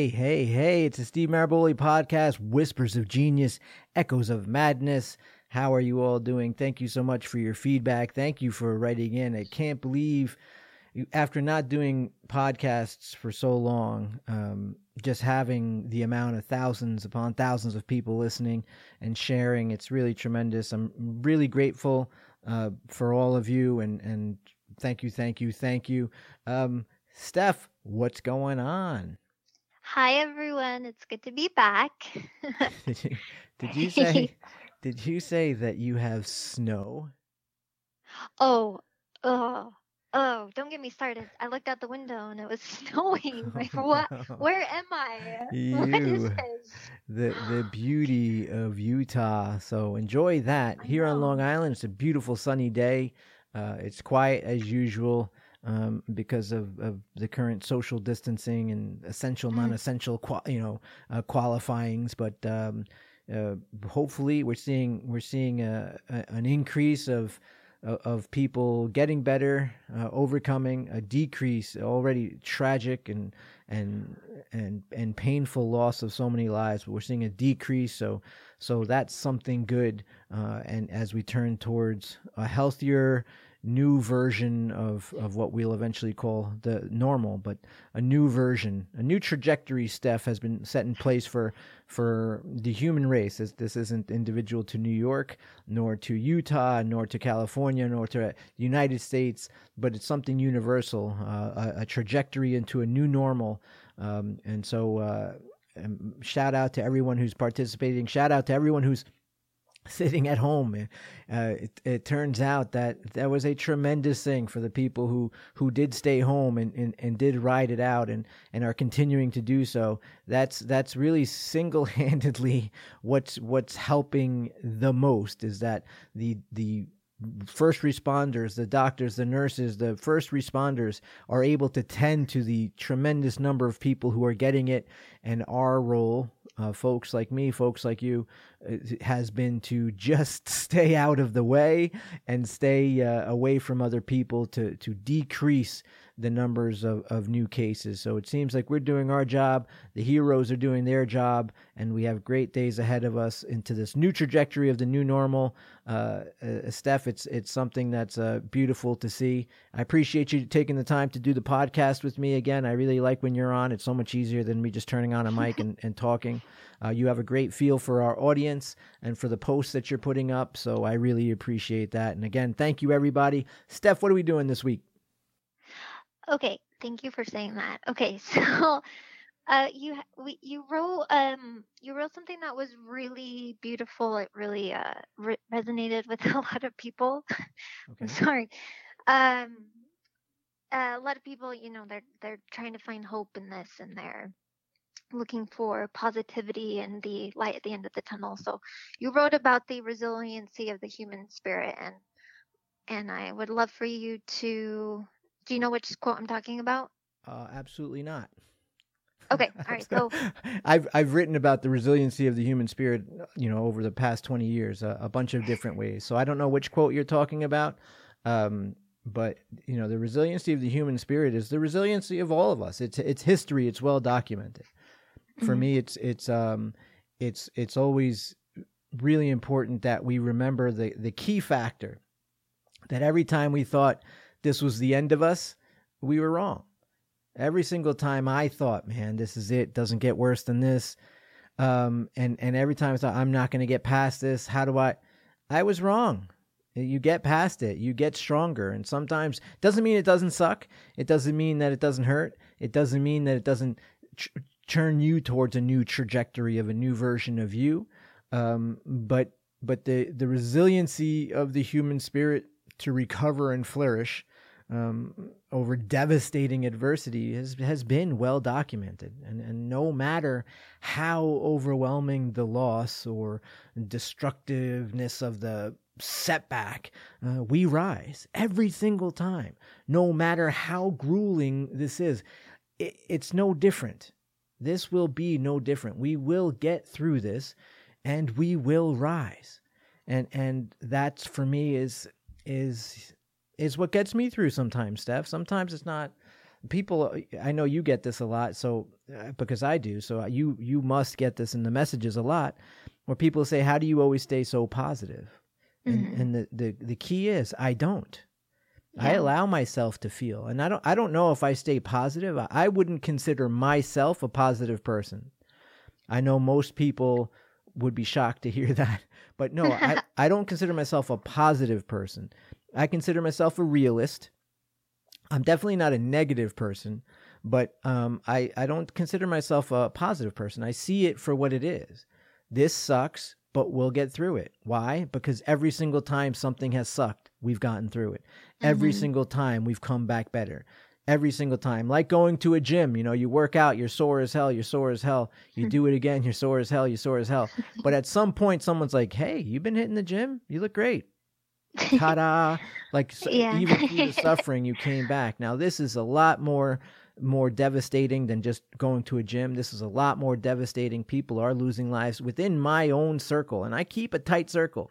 Hey, hey, hey, it's the Steve Maraboli podcast, Whispers of Genius, Echoes of Madness. How are you all doing? Thank you so much for your feedback. Thank you for writing in. I can't believe after not doing podcasts for so long, um, just having the amount of thousands upon thousands of people listening and sharing, it's really tremendous. I'm really grateful uh, for all of you and, and thank you, thank you, thank you. Um, Steph, what's going on? Hi everyone, it's good to be back. did, you, did you say did you say that you have snow? Oh, oh, oh! Don't get me started. I looked out the window and it was snowing. Like, what? Where am I? You, what is this? the the beauty of Utah. So enjoy that. I Here on. Long Island, it's a beautiful sunny day. Uh, it's quiet as usual um, because of, of the current social distancing and essential, Mm. non-essential, you know, uh, qualifyings. But um, uh, hopefully, we're seeing we're seeing a, a, an increase of of- of people getting better, uh, overcoming a decrease already tragic and and and and painful loss of so many lives. But we're seeing a decrease, so so that's something good. Uh, and as we turn towards a healthier, new version of of what we'll eventually call the normal, but a new version, a new trajectory. Steph has been set in place for for the human race. This, this isn't individual to New York, nor to Utah, nor to California, nor to the United States, but it's something universal, uh, a, a trajectory into a new normal. Um, and so, uh, um, shout out to everyone who's participating. Shout out to everyone who's sitting at home. Uh, it, it turns out that that was a tremendous thing for the people who, who did stay home and, and, and did ride it out and, and are continuing to do so. That's that's really single handedly what's what's helping the most is that the the first responders, the doctors, the nurses, the first responders are able to tend to the tremendous number of people who are getting it. And our role, uh, folks like me, folks like you, uh, has been to just stay out of the way and stay uh, away from other people to, to decrease the numbers of, of new cases. So it seems like we're doing our job, the heroes are doing their job, and we have great days ahead of us into this new trajectory of the new normal. Uh, uh, Steph, it's it's something that's uh, beautiful to see. I appreciate you taking the time to do the podcast with me again. I really like when you're on. It's so much easier than me just turning on a mic and, and talking. Uh, you have a great feel for our audience and for the posts that you're putting up. So I really appreciate that. And again, thank you, everybody. Steph, what are we doing this week? Okay, thank you for saying that. Okay, so uh, you we, you wrote um you wrote something that was really beautiful. It really uh re- resonated with a lot of people. I'm sorry. Um, a lot of people, you know, they're they're trying to find hope in this, and they're looking for positivity and the light at the end of the tunnel. So you wrote about the resiliency of the human spirit, and and I would love for you to. Do you know which quote I'm talking about? Uh, absolutely not. Okay, all right. So I've I've written about the resiliency of the human spirit, you know, over the past twenty years, a, a bunch of different ways. So I don't know which quote you're talking about, um, but you know, the resiliency of the human spirit is the resiliency of all of us. It's it's history. It's well documented. For Mhm. me, it's it's um, it's it's always really important that we remember the the key factor that every time we thought this was the end of us, we were wrong. Every single time I thought, man, this is it, doesn't get worse than this. Um, and, and every time I thought, I'm not going to get past this, how do I? I was wrong. You get past it, you get stronger. And sometimes, doesn't mean it doesn't suck. It doesn't mean that it doesn't hurt. It doesn't mean that it doesn't turn you towards a new trajectory of a new version of you. Um, but but the, the resiliency of the human spirit to recover and flourish um, over devastating adversity has has been well documented, and and no matter how overwhelming the loss or destructiveness of the setback, uh, we rise every single time, no matter how grueling this is. It, it's no different. This will be no different. We will get through this, and we will rise, and and that's for me is is is what gets me through sometimes, Steph. Sometimes it's not people I know you get this a lot so uh, because I do so you you must get this in the messages a lot where people say how do you always stay so positive? And Mhm. and the, the the key is I don't. I allow myself to feel and I don't I don't know if I stay positive. I, I wouldn't consider myself a positive person. I know most people would be shocked to hear that but no I, I don't consider myself a positive person I consider myself a realist I'm definitely not a negative person, but um, I I don't consider myself a positive person. I see it for what it is. This sucks, but we'll get through it. Why? Because every single time something has sucked, we've gotten through it. Every Mhm. single time we've come back better. Every single time, like going to a gym, you know, you work out, you're sore as hell, you're sore as hell. You do it again, you're sore as hell, you're sore as hell. But at some point, someone's like, "Hey, you've been hitting the gym. You look great." Ta-da. Like Yeah. even through the suffering you came back. Now this is a lot more more devastating than just going to a gym. This is a lot more devastating. People are losing lives within my own circle and i keep a tight circle.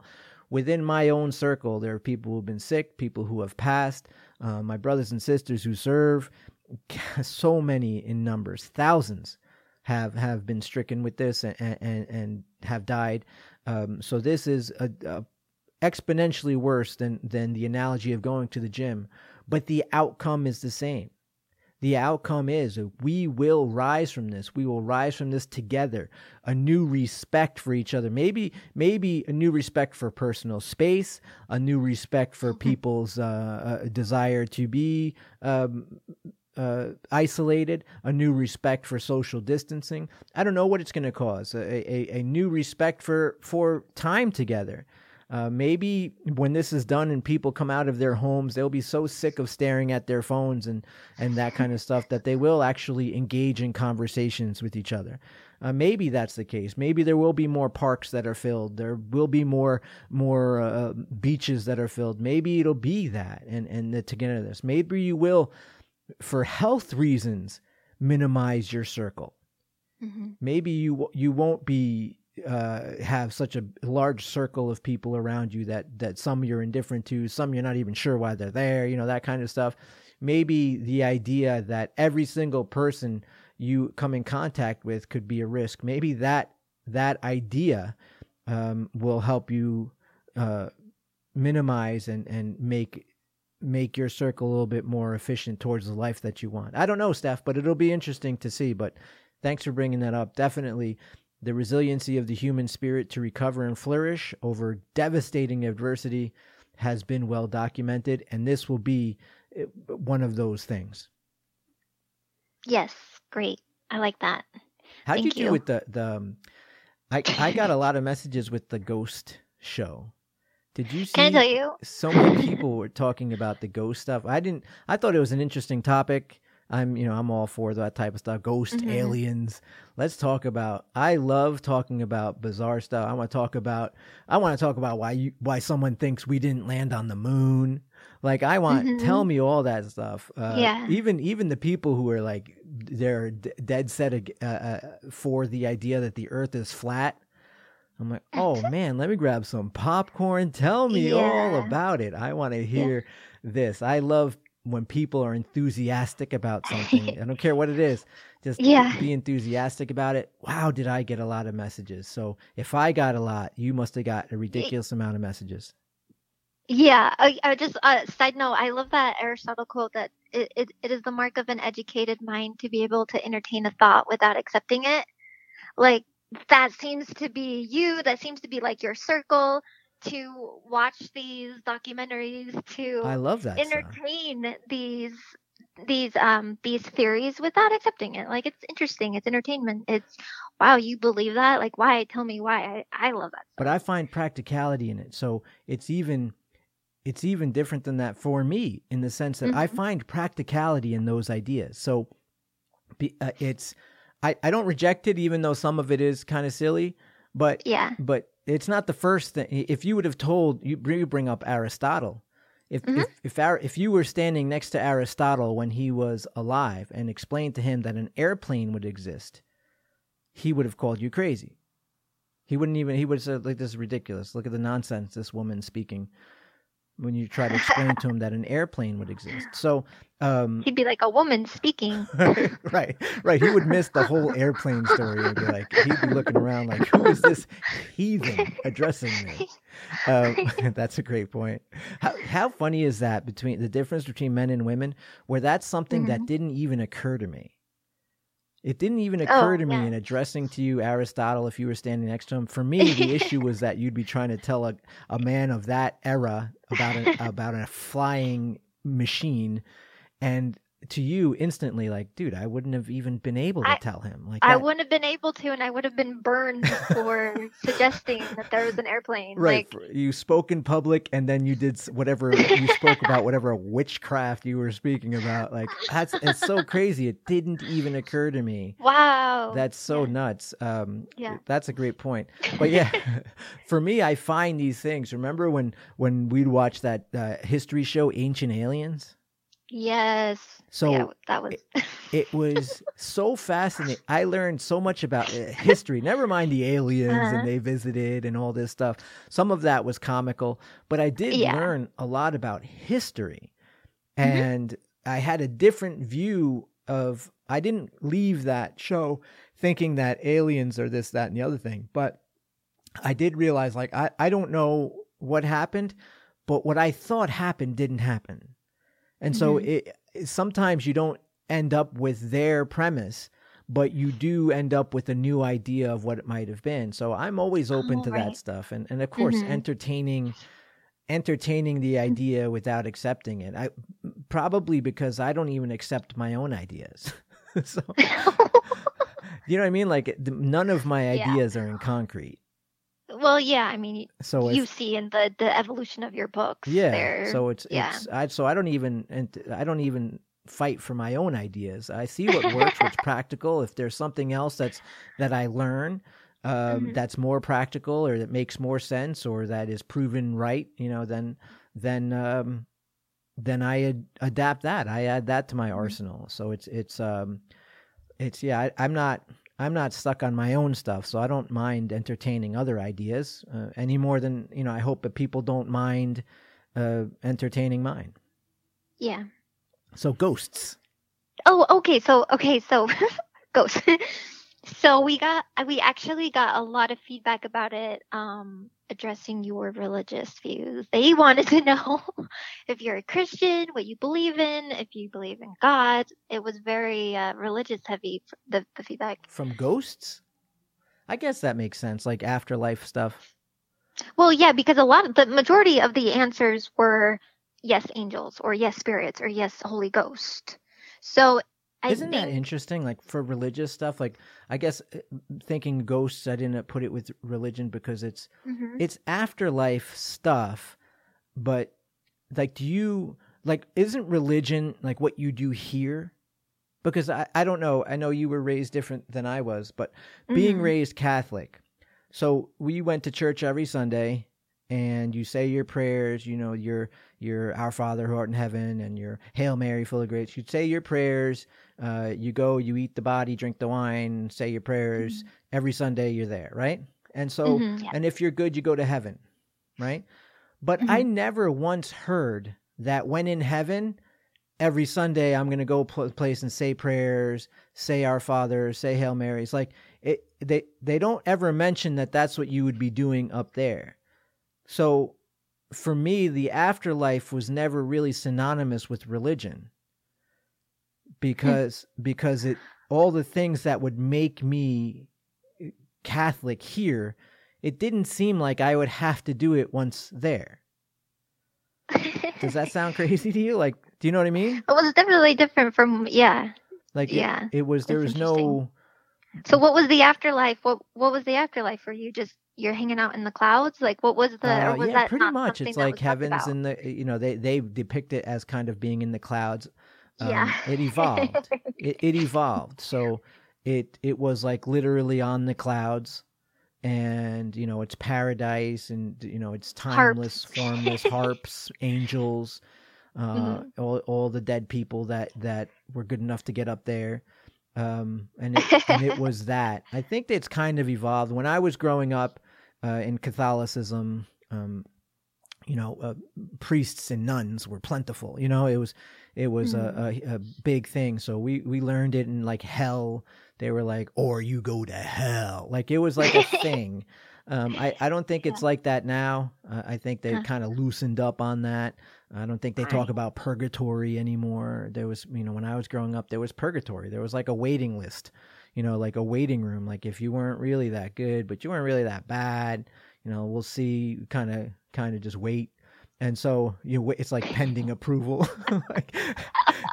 Within my own circle there are people who've been sick people who have passed uh, my brothers and sisters who serve. So many in numbers. Thousands have have been stricken with this and and, and have died. Um, so this is a, a exponentially worse than than the analogy of going to the gym but the outcome is the same the outcome is we will rise from this we will rise from this together a new respect for each other maybe maybe a new respect for personal space a new respect for people's uh, uh, desire to be um, uh, isolated, a new respect for social distancing. I don't know what it's going to cause. A, a, a new respect for for time together. Uh, maybe when this is done and people come out of their homes, they'll be so sick of staring at their phones and and that kind of stuff that they will actually engage in conversations with each other. Uh, maybe that's the case. Maybe there will be more parks that are filled. There will be more more uh, beaches that are filled. Maybe it'll be that and and the togetherness. Maybe you will for health reasons minimize your circle Mhm. maybe you you won't be uh, have such a large circle of people around you that that some you're indifferent to some you're not even sure why they're there you know that kind of stuff maybe the idea that every single person you come in contact with could be a risk maybe that that idea um, will help you uh, minimize and and make make your circle a little bit more efficient towards the life that you want. I don't know, Steph, but it'll be interesting to see. But thanks for bringing that up. Definitely the resiliency of the human spirit to recover and flourish over devastating adversity has been well documented, and this will be eh, one of those things. Yes, great. I like that. How'd you Thank do with the the? Um, I I got a lot of messages with the ghost show. Did you see? Can I tell you? so many people were talking about the ghost stuff. I didn't. I thought it was an interesting topic. I'm, you know, I'm all for that type of stuff. Ghost Mhm. aliens. Let's talk about. I love talking about bizarre stuff. I want to talk about. I want to talk about why you, why someone thinks we didn't land on the moon. Like I want. Mhm. Tell me all that stuff. Uh, Yeah. Even even the people who are like they're d- dead set ag- uh, uh, for the idea that the Earth is flat. I'm like, oh man, let me grab some popcorn. Tell me all about it. I want to hear this. I love when people are enthusiastic about something. I don't care what it is. Just Yeah. be enthusiastic about it. Wow, did I get a lot of messages? So if I got a lot, you must have got a ridiculous amount of messages. Yeah, I, I just uh, side note. I love that Aristotle quote that it, it, it is the mark of an educated mind to be able to entertain a thought without accepting it. Like that seems to be you. That seems to be like your circle to watch these documentaries to I love that. stuff. entertain these these um these theories without accepting it. Like it's interesting. It's entertainment. It's wow. You believe that? Like why? Tell me why. I I love that. but I find practicality in it. So it's even it's even different than that for me in the sense that I Mhm. find practicality in those ideas. So be, uh, it's I, I don't reject it even though some of it is kind of silly, but Yeah. but it's not the first thing. If you would have told you, you bring up Aristotle, if Mhm. if if, Ar- if you were standing next to Aristotle when he was alive and explained to him that an airplane would exist, he would have called you crazy. He wouldn't even. He would have said like this is ridiculous. Look at the nonsense this woman's speaking. When you try to explain to him that an airplane would exist. So um, he'd be like a woman speaking. right, right. He would miss the whole airplane story. He'd be like, he'd be looking around like, who is this heathen addressing me? Um, that's a great point. How, how funny is that between the difference between men and women, where that's something mm-hmm. that didn't even occur to me. It didn't even oh, occur oh, to me yeah. in addressing to you Aristotle if you were standing next to him. For me, the issue was that you'd be trying to tell a, a man of that era about an, about a flying machine and to you instantly like dude i wouldn't have even been able to I, tell him. Like that. i wouldn't have been able to and i would have been burned for suggesting that there was an airplane right like, you spoke in public and then you did whatever you spoke about whatever witchcraft you were speaking about like that's it's so crazy. It didn't even occur to me. Wow. That's so yeah. nuts. Um yeah. that's a great point. But yeah for me i find these things. Remember when when we'd watch that uh, history show ancient aliens Yes. So yeah, that was. it, it, was so fascinating. I learned so much about uh, history. Never mind the aliens uh-huh. and they visited and all this stuff. Some of that was comical, but I did yeah. learn a lot about history, mm-hmm. and I had a different view of. I didn't leave that show thinking that aliens are this, that, and the other thing, but I did realize like I, I don't know what happened, but what I thought happened didn't happen and mm-hmm. so it, sometimes you don't end up with their premise, but you do end up with a new idea of what it might have been. So I'm always open oh, to right. that stuff. And and of course mm-hmm. entertaining entertaining the mm-hmm. idea without accepting it. I probably because I don't even accept my own ideas. so you know what I mean? Like none of my ideas yeah. are in concrete. Well, yeah, I mean, so you see in the the evolution of your books. Yeah. There, so it's yeah. It's, I, so I don't even I don't even fight for my own ideas. I see what works, what's practical. If there's something else that's that I learn um, mm-hmm. that's more practical or that makes more sense or that is proven right, you know, then then um, then I ad- adapt that. I add that to my mm-hmm. arsenal. So it's it's um, it's yeah. I, I'm not I'm not stuck on my own stuff, so I don't mind entertaining other ideas uh, any more than you know. I hope that people don't mind uh, entertaining mine. Yeah. So ghosts. Oh, okay. So okay, so ghosts. so we got we actually got a lot of feedback about it um addressing your religious views. They wanted to know if you're a Christian, what you believe in, if you believe in God. It was very uh, religious heavy, the, the feedback. From ghosts? I guess that makes sense, like afterlife stuff. Well, yeah, because a lot of the majority of the answers were yes, angels, or yes, spirits, or yes, Holy Ghost. So I Isn't think... that interesting? Like for religious stuff, like I guess uh, thinking ghosts, I didn't put it with religion because it's mm-hmm. it's afterlife stuff. But like, do you like? Isn't religion like what you do here? Because I I don't know. I know you were raised different than I was, but being mm-hmm. raised Catholic, so we went to church every Sunday and you say your prayers, you know, your your Our Father who art in heaven and your Hail Mary full of grace. You say your prayers, uh, you go, you eat the body, drink the wine, say your prayers. Mm-hmm. Every Sunday you're there, right? And so mm-hmm, yeah. and if you're good, you go to heaven, right? But mm-hmm. I never once heard that when in heaven, every Sunday I'm going to go pl- place and say prayers, say Our Father, say Hail Mary. It's like it, they they don't ever mention that that's what you would be doing up there. So for me, the afterlife was never really synonymous with religion hmm. because because it all the things that would make me uh, Catholic here, it didn't seem like I would have to do it once there. Does that sound crazy to you? Like, do you know what I mean? It was definitely different from yeah. Like yeah, it, it was there was no. So mm. what was the afterlife? What what was the afterlife for you? Just you're hanging out in the clouds? Like what was the uh, was yeah, pretty much. It's like heavens in the you know, they they depict it as kind of being in the clouds. Um, yeah. it evolved. it, it evolved. So it it was like literally on the clouds and you know it's paradise and you know it's timeless harps. formless harps angels uh mm-hmm. all, all the dead people that that were good enough to get up there um and it, and it was that i think it's kind of evolved when i was growing up uh, in Catholicism, um, you know, uh, priests and nuns were plentiful. You know, it was it was mm-hmm. a, a, a, big thing. So we we learned it in like hell. They were like, or you go to hell. Like it was like a thing. Um, I I don't think it's like that now. Uh, I think they kind of loosened up on that. I don't think they talk about purgatory anymore. There was, you know, when I was growing up, there was purgatory. There was like a waiting list, you know, like a waiting room. Like if you weren't really that good, but you weren't really that bad, you know, we'll see. Kind of, kind of just wait. And so you, it's like pending approval, like,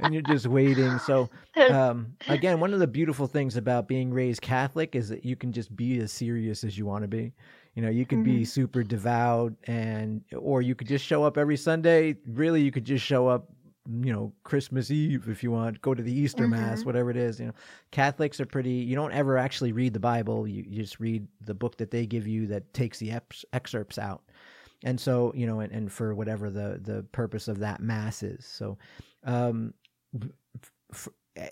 and you're just waiting. So um, again, one of the beautiful things about being raised Catholic is that you can just be as serious as you want to be. You know, you could mm-hmm. be super devout and or you could just show up every Sunday. Really, you could just show up, you know, Christmas Eve if you want, go to the Easter mm-hmm. mass, whatever it is, you know. Catholics are pretty you don't ever actually read the Bible. You, you just read the book that they give you that takes the ex- excerpts out. And so, you know, and, and for whatever the the purpose of that mass is. So um f-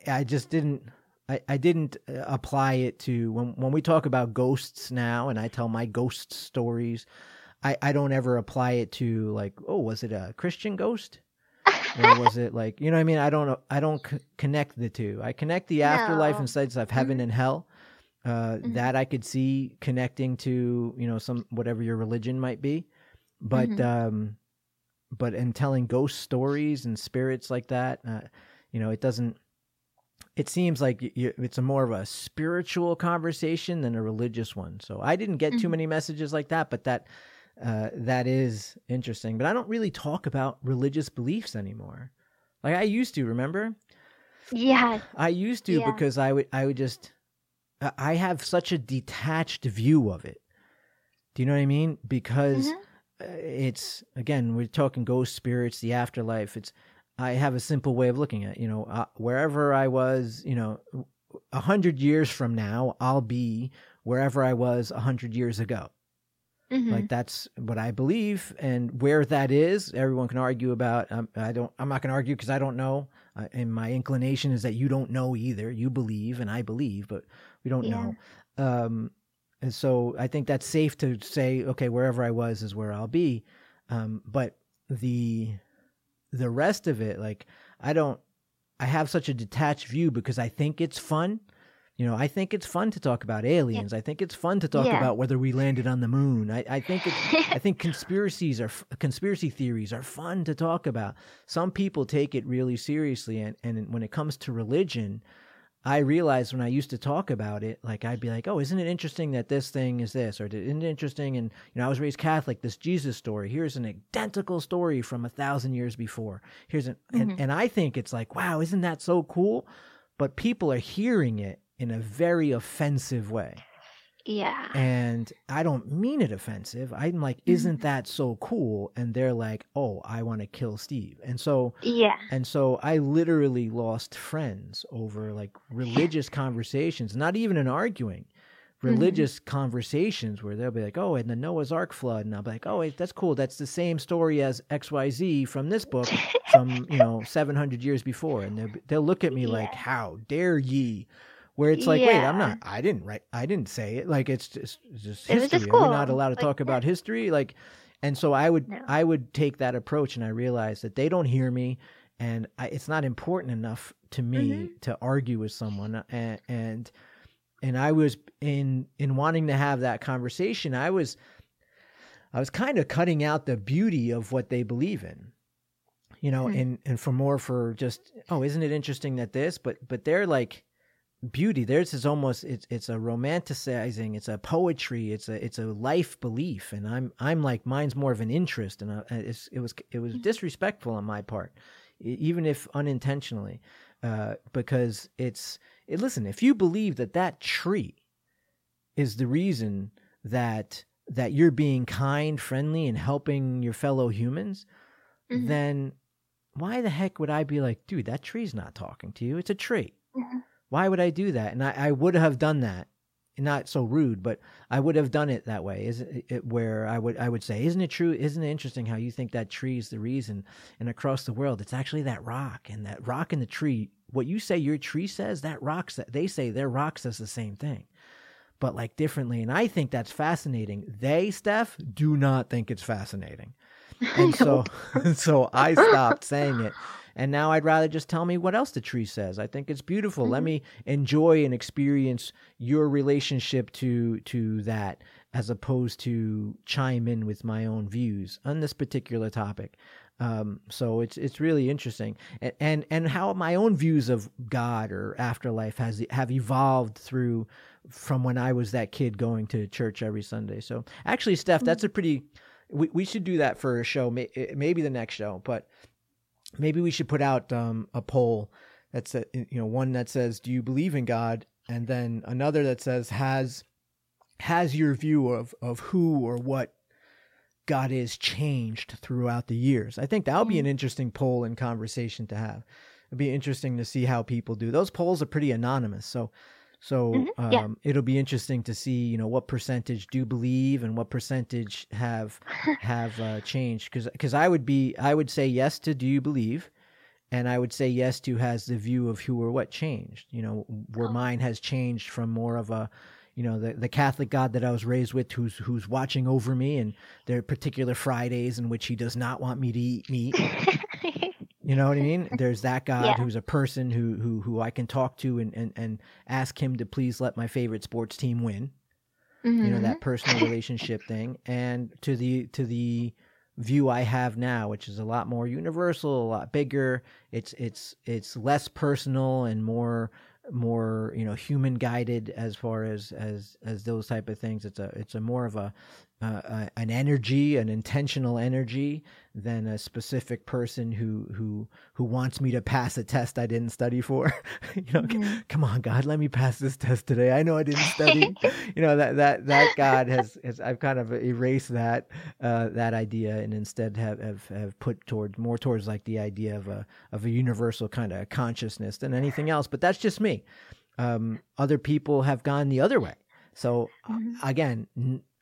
I just didn't I, I didn't uh, apply it to when when we talk about ghosts now and I tell my ghost stories, I, I don't ever apply it to like, oh, was it a Christian ghost? Or was it like you know what I mean? I don't I don't c- connect the two. I connect the afterlife no. and sides of heaven mm-hmm. and hell. Uh, mm-hmm. That I could see connecting to you know some whatever your religion might be, but mm-hmm. um, but in telling ghost stories and spirits like that, uh, you know, it doesn't it seems like it's a more of a spiritual conversation than a religious one. So I didn't get too mm-hmm. many messages like that, but that uh, that is interesting. But I don't really talk about religious beliefs anymore, like I used to. Remember? Yeah, I used to yeah. because I would I would just I have such a detached view of it. Do you know what I mean? Because mm-hmm. Uh, it's again we're talking ghost spirits, the afterlife. It's I have a simple way of looking at, it. you know, uh, wherever I was, you know, a hundred years from now, I'll be wherever I was a hundred years ago. Mm-hmm. Like that's what I believe, and where that is, everyone can argue about. Um, I don't. I'm not going to argue because I don't know. Uh, and my inclination is that you don't know either. You believe, and I believe, but we don't yeah. know. Um, and so I think that's safe to say, okay, wherever I was is where I'll be. Um, but the the rest of it, like I don't, I have such a detached view because I think it's fun. You know, I think it's fun to talk about aliens. Yeah. I think it's fun to talk yeah. about whether we landed on the moon. I, I think it's, I think conspiracies are conspiracy theories are fun to talk about. Some people take it really seriously, and and when it comes to religion, I realized when I used to talk about it, like I'd be like, "Oh, isn't it interesting that this thing is this?" Or "Isn't it interesting?" And you know, I was raised Catholic. This Jesus story. Here's an identical story from a thousand years before. Here's an, mm-hmm. and, and I think it's like, wow, isn't that so cool? But people are hearing it in a very offensive way. Yeah. And I don't mean it offensive. I'm like, isn't mm-hmm. that so cool? And they're like, oh, I want to kill Steve. And so, yeah. And so I literally lost friends over like religious conversations, not even an arguing, mm-hmm. religious mm-hmm. conversations where they'll be like, oh, and the Noah's Ark flood. And I'll be like, oh, wait, that's cool. That's the same story as XYZ from this book from, you know, 700 years before. And they'll, they'll look at me yeah. like, how dare ye? Where it's like, yeah. wait, I'm not, I didn't write, I didn't say it. Like it's just, it's just history. Just cool. Are we not allowed to like, talk about history? Like, and so I would, no. I would take that approach, and I realized that they don't hear me, and I, it's not important enough to me mm-hmm. to argue with someone, and, and and I was in in wanting to have that conversation. I was, I was kind of cutting out the beauty of what they believe in you know, mm-hmm. and and for more for just oh, isn't it interesting that this? But but they're like beauty. Theirs is almost it's it's a romanticizing it's a poetry it's a it's a life belief. And i'm i'm like mine's more of an interest. And it's, it was it was mm-hmm. disrespectful on my part even if unintentionally uh, because it's it, listen if you believe that that tree is the reason that that you're being kind friendly and helping your fellow humans mm-hmm. then why the heck would i be like dude that tree's not talking to you. It's a tree. Mm-hmm why would I do that? And I, I would have done that. Not so rude, but I would have done it that way. Is it where I would I would say, isn't it true? Isn't it interesting how you think that tree is the reason? And across the world, it's actually that rock, and that rock and the tree. What you say your tree says, that rock that they say their rock says the same thing, but like differently. And I think that's fascinating. They, Steph, do not think it's fascinating. And so, so I stopped saying it. And now I'd rather just tell me what else the tree says. I think it's beautiful. Mm-hmm. Let me enjoy and experience your relationship to to that as opposed to chime in with my own views on this particular topic. Um, so it's it's really interesting, and, and and how my own views of God or afterlife has have evolved through from when I was that kid going to church every Sunday. So actually, Steph, that's a pretty we we should do that for a show, maybe the next show, but maybe we should put out um, a poll that's a, you know one that says do you believe in God, and then another that says has has your view of of who or what God is changed throughout the years. I think that would be an mm. interesting poll and conversation to have. It'd be interesting to see how people do. Those polls are pretty anonymous, so so mm-hmm. yeah. um, it'll be interesting to see you know what percentage do believe and what percentage have have uh, changed. Because because I would be I would say yes to do you believe, and I would say yes to has the view of who or what changed. You know where oh. mine has changed from more of a you know the the Catholic God that I was raised with, who's who's watching over me, and there are particular Fridays in which He does not want me to eat meat. you know what I mean? There's that God yeah. who's a person who who who I can talk to and and and ask him to please let my favorite sports team win. Mm-hmm. You know that mm-hmm. personal relationship thing, and to the to the view I have now, which is a lot more universal, a lot bigger. It's it's it's less personal and more more you know human guided as far as as as those type of things it's a it's a more of a uh, an energy, an intentional energy, than a specific person who who who wants me to pass a test I didn't study for. you know, mm-hmm. come on, God, let me pass this test today. I know I didn't study. you know that that that God has, has I've kind of erased that uh, that idea and instead have, have have put toward more towards like the idea of a of a universal kind of consciousness than anything else. But that's just me. Um, other people have gone the other way. So mm-hmm. again,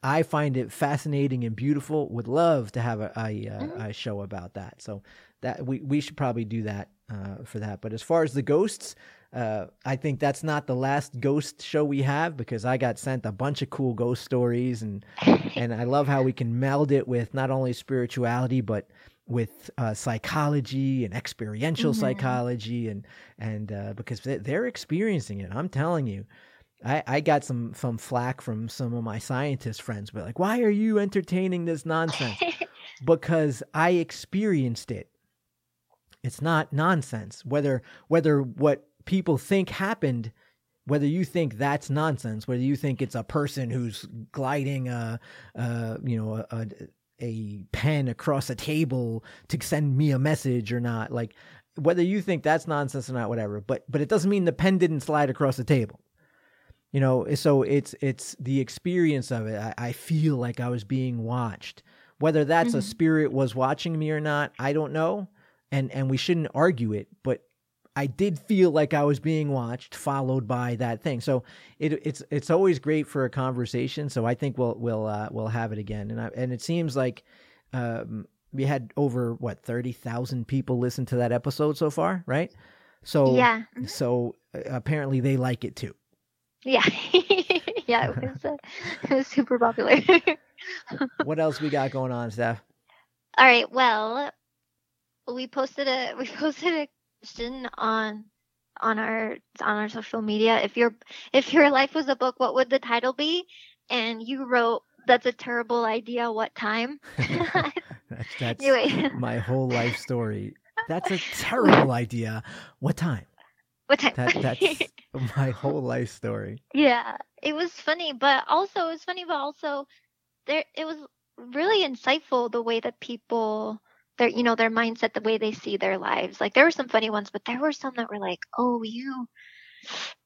I find it fascinating and beautiful. Would love to have a, a, mm-hmm. a show about that. So that we we should probably do that uh, for that. But as far as the ghosts, uh, I think that's not the last ghost show we have because I got sent a bunch of cool ghost stories and and I love how we can meld it with not only spirituality but with uh, psychology and experiential mm-hmm. psychology and and uh, because they're experiencing it. I'm telling you. I, I got some some flack from some of my scientist friends, but like, why are you entertaining this nonsense? because I experienced it. It's not nonsense. Whether whether what people think happened, whether you think that's nonsense, whether you think it's a person who's gliding a, a you know a, a, a pen across a table to send me a message or not, like whether you think that's nonsense or not, whatever. But but it doesn't mean the pen didn't slide across the table you know so it's it's the experience of it. I, I feel like i was being watched. Whether that's mm-hmm. a spirit was watching me or not i don't know. And and we shouldn't argue it but i did feel like i was being watched followed by that thing. So it it's it's always great for a conversation. So i think we'll we'll uh, we'll have it again. And I, and it seems like um, we had over what 30,000 people listen to that episode so far right? So yeah. so uh, apparently they like it too yeah, yeah, it was, uh, it was super popular. what else we got going on, Steph? All right. Well, we posted a we posted a question on on our on our social media. If your if your life was a book, what would the title be? And you wrote, "That's a terrible idea. What time?" that's that's anyway. my whole life story. That's a terrible idea. What time? What time? That, that's my whole life story. Yeah, it was funny, but also it was funny, but also there it was really insightful the way that people their you know their mindset, the way they see their lives. Like there were some funny ones, but there were some that were like, oh, you.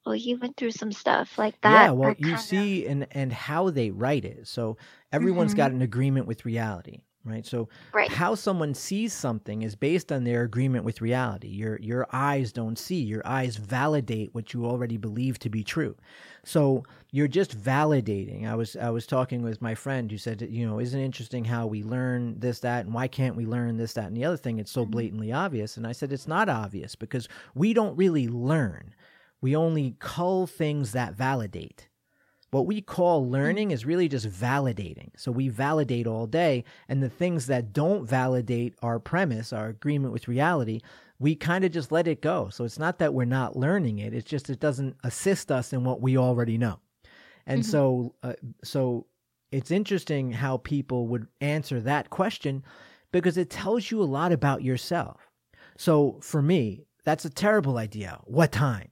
Well, you went through some stuff like that. Yeah, well, you see, of... and and how they write it. So everyone's mm-hmm. got an agreement with reality right? So right. how someone sees something is based on their agreement with reality. Your your eyes don't see. Your eyes validate what you already believe to be true. So you're just validating. I was i was talking with my friend who said you know isn't it interesting how we learn this that and why can't we learn this that and the other thing? It's so mm-hmm. blatantly obvious. And i said it's not obvious because we don't really learn. We only cull things that validate What we call learning is really just validating. So we validate all day, and the things that don't validate our premise, our agreement with reality, we kind of just let it go. So it's not that we're not learning it; it's just it doesn't assist us in what we already know. And mm-hmm. so, uh, so it's interesting how people would answer that question because it tells you a lot about yourself. So for me, that's a terrible idea. What time?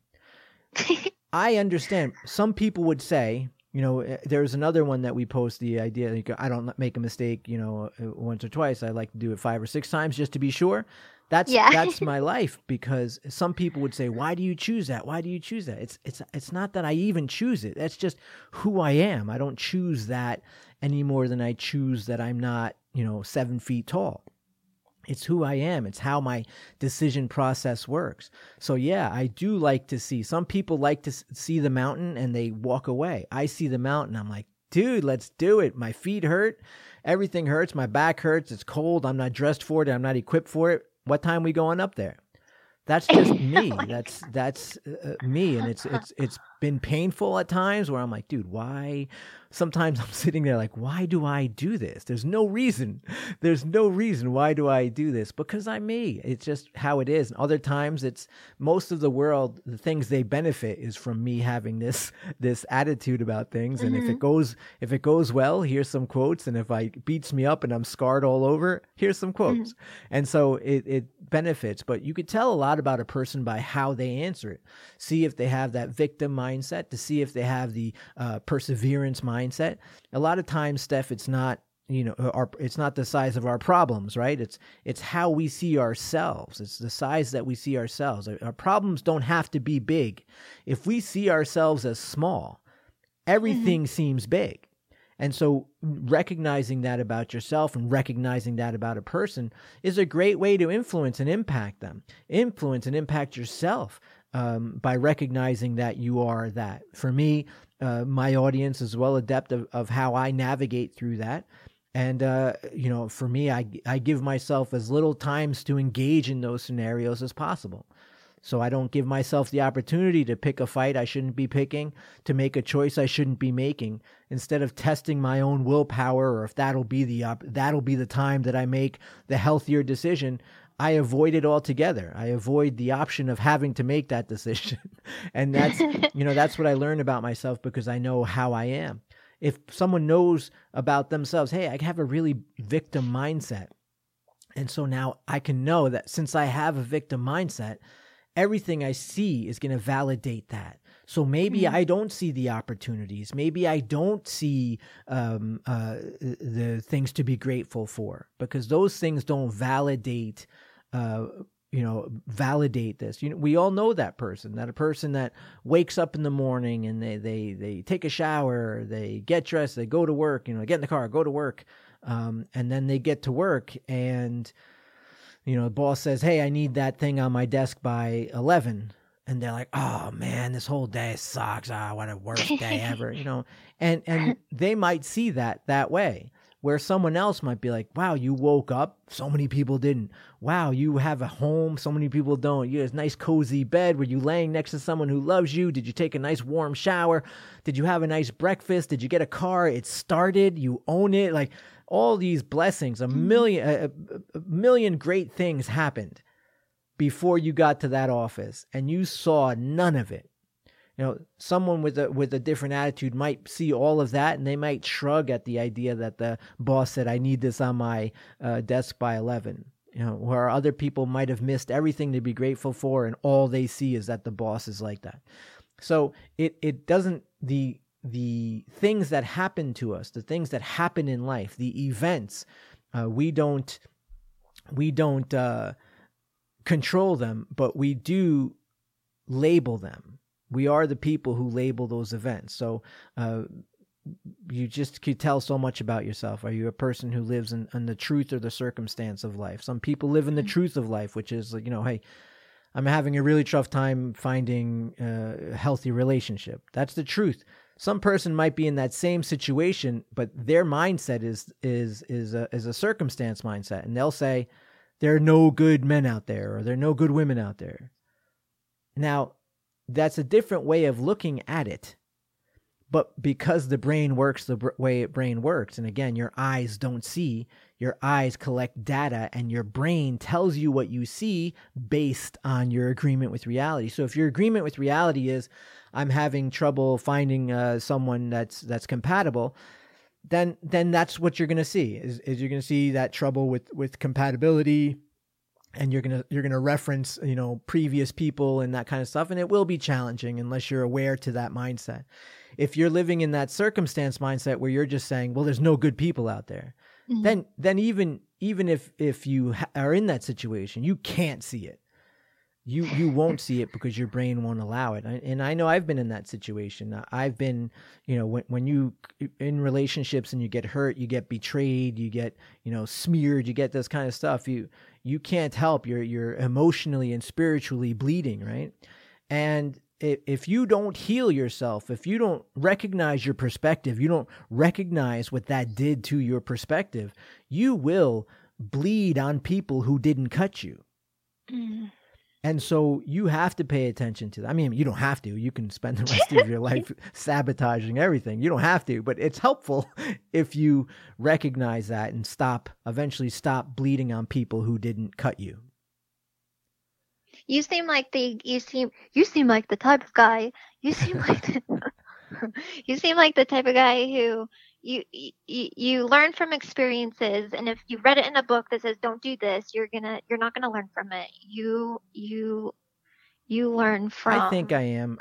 I understand. Some people would say, you know, eh, there's another one that we post the idea. I don't make a mistake, you know, uh, once or twice. I like to do it five or six times just to be sure. That's yeah. that's my life because some people would say, "Why do you choose that? Why do you choose that?" It's it's it's not that I even choose it. That's just who I am. I don't choose that any more than I choose that I'm not, you know, seven feet tall. It's who I am. It's how my decision process works. So yeah, I do like to see. Some people like to see the mountain and they walk away. I see the mountain. I'm like, dude, let's do it. My feet hurt. Everything hurts. My back hurts. It's cold. I'm not dressed for it. I'm not equipped for it. What time we going up there? That's just me. that's that's uh, uh, me, and it's it's it's been painful at times where I'm like, dude, why? Sometimes I'm sitting there like, why do I do this? There's no reason. There's no reason. Why do I do this? Because I'm me. It's just how it is. And other times, it's most of the world. The things they benefit is from me having this this attitude about things. And mm-hmm. if it mm-hmm. goes if it goes well, here's some quotes. And if I beats me up and I'm scarred all over, here's some quotes. Mm-hmm. And so it it benefits. But you could tell a lot about a person by how they answer it. See if they have that victim mindset mindset to see if they have the uh, perseverance mindset. A lot of times, Steph, it's not you know our it's not the size of our problems right? It's it's how we see ourselves. It's the size that we see ourselves. Our, problems don't have to be big. If we see ourselves as small everything mm-hmm. seems big. And so recognizing that about yourself and recognizing that about a person is a great way to influence and impact them. Influence and impact yourself um, by recognizing that you are that. For me, uh, my audience is well adept of, of how I navigate through that. And, uh, you know, for me, I, I give myself as little times to engage in those scenarios as possible. So I don't give myself the opportunity to pick a fight I shouldn't be picking, to make a choice I shouldn't be making. Instead of testing my own willpower or if that'll be the op- that'll be the time that I make the healthier decision, I avoid it altogether. I avoid the option of having to make that decision. and that's, you know, that's what I learned about myself because I know how I am. If someone knows about themselves, hey, I have a really victim mindset. And so now I can know that since I have a victim mindset, everything I see is going to validate that. So maybe mm-hmm. I don't see the opportunities. Maybe I don't see um, uh, the things to be grateful for because those things don't validate. Uh, you know, validate this. You know, we all know that person. That a person that wakes up in the morning and they they they take a shower, they get dressed, they go to work. You know, get in the car, go to work, um, and then they get to work and you know, the boss says, "Hey, I need that thing on my desk by 11." and they're like, "Oh man, this whole day sucks. Ah, what a worst day ever," you know. And and they might see that that way, where someone else might be like, "Wow, you woke up. So many people didn't. Wow, you have a home. So many people don't. You have a nice cozy bed. Were you laying next to someone who loves you? Did you take a nice warm shower? Did you have a nice breakfast? Did you get a car? It started. You own it. Like." All these blessings, a mm-hmm. million, a, a million great things happened before you got to that office and you saw none of it you know someone with a with a different attitude might see all of that and they might shrug at the idea that the boss said i need this on my uh, desk by 11 you know where other people might have missed everything to be grateful for and all they see is that the boss is like that so it it doesn't the the things that happen to us the things that happen in life the events uh, we don't we don't uh, control them, but we do label them. We are the people who label those events. So uh, you just could tell so much about yourself. Are you a person who lives in, in the truth or the circumstance of life? Some people live in the mm-hmm. truth of life, which is, you know, hey, I'm having a really tough time finding a healthy relationship. That's the truth. Some person might be in that same situation, but their mindset is is is a, is a circumstance mindset, and they'll say, there are no good men out there or there are no good women out there. Now, that's a different way of looking at it. but because the brain works the br- way it brain works and again your eyes don't see your eyes collect data and your brain tells you what you see based on your agreement with reality so if your agreement with reality is i'm having trouble finding uh, someone that's that's compatible then then that's what you're to see is, is you're to see that trouble with with compatibility and you're going to you're to reference you know previous people and that kind of stuff and it will be challenging unless you're aware to that mindset. If you're living in that circumstance mindset where you're just saying well there's no good people out there mm-hmm. then then even even if if you ha- are in that situation you can't see it. You you won't see it because your brain won't allow it. And i know i've been in that situation. I've been you know when, when you in relationships and you get hurt you get betrayed you get you know smeared you get this kind of stuff you you can't help you're you're emotionally and spiritually bleeding right and if you don't heal yourself if you don't recognize your perspective you don't recognize what that did to your perspective you will bleed on people who didn't cut you mm. And so you have to pay attention to that. I mean, you don't have to. You can spend the rest of your life sabotaging everything. You don't have to, but it's helpful if you recognize that and stop, eventually stop bleeding on people who didn't cut you. You seem like the you seem you seem like the type of guy. You seem like the, you seem like the type of guy who you, you you learn from experiences and if you read it in a book that says don't do this you're gonna you're not gonna learn from it you you you learn from i think i am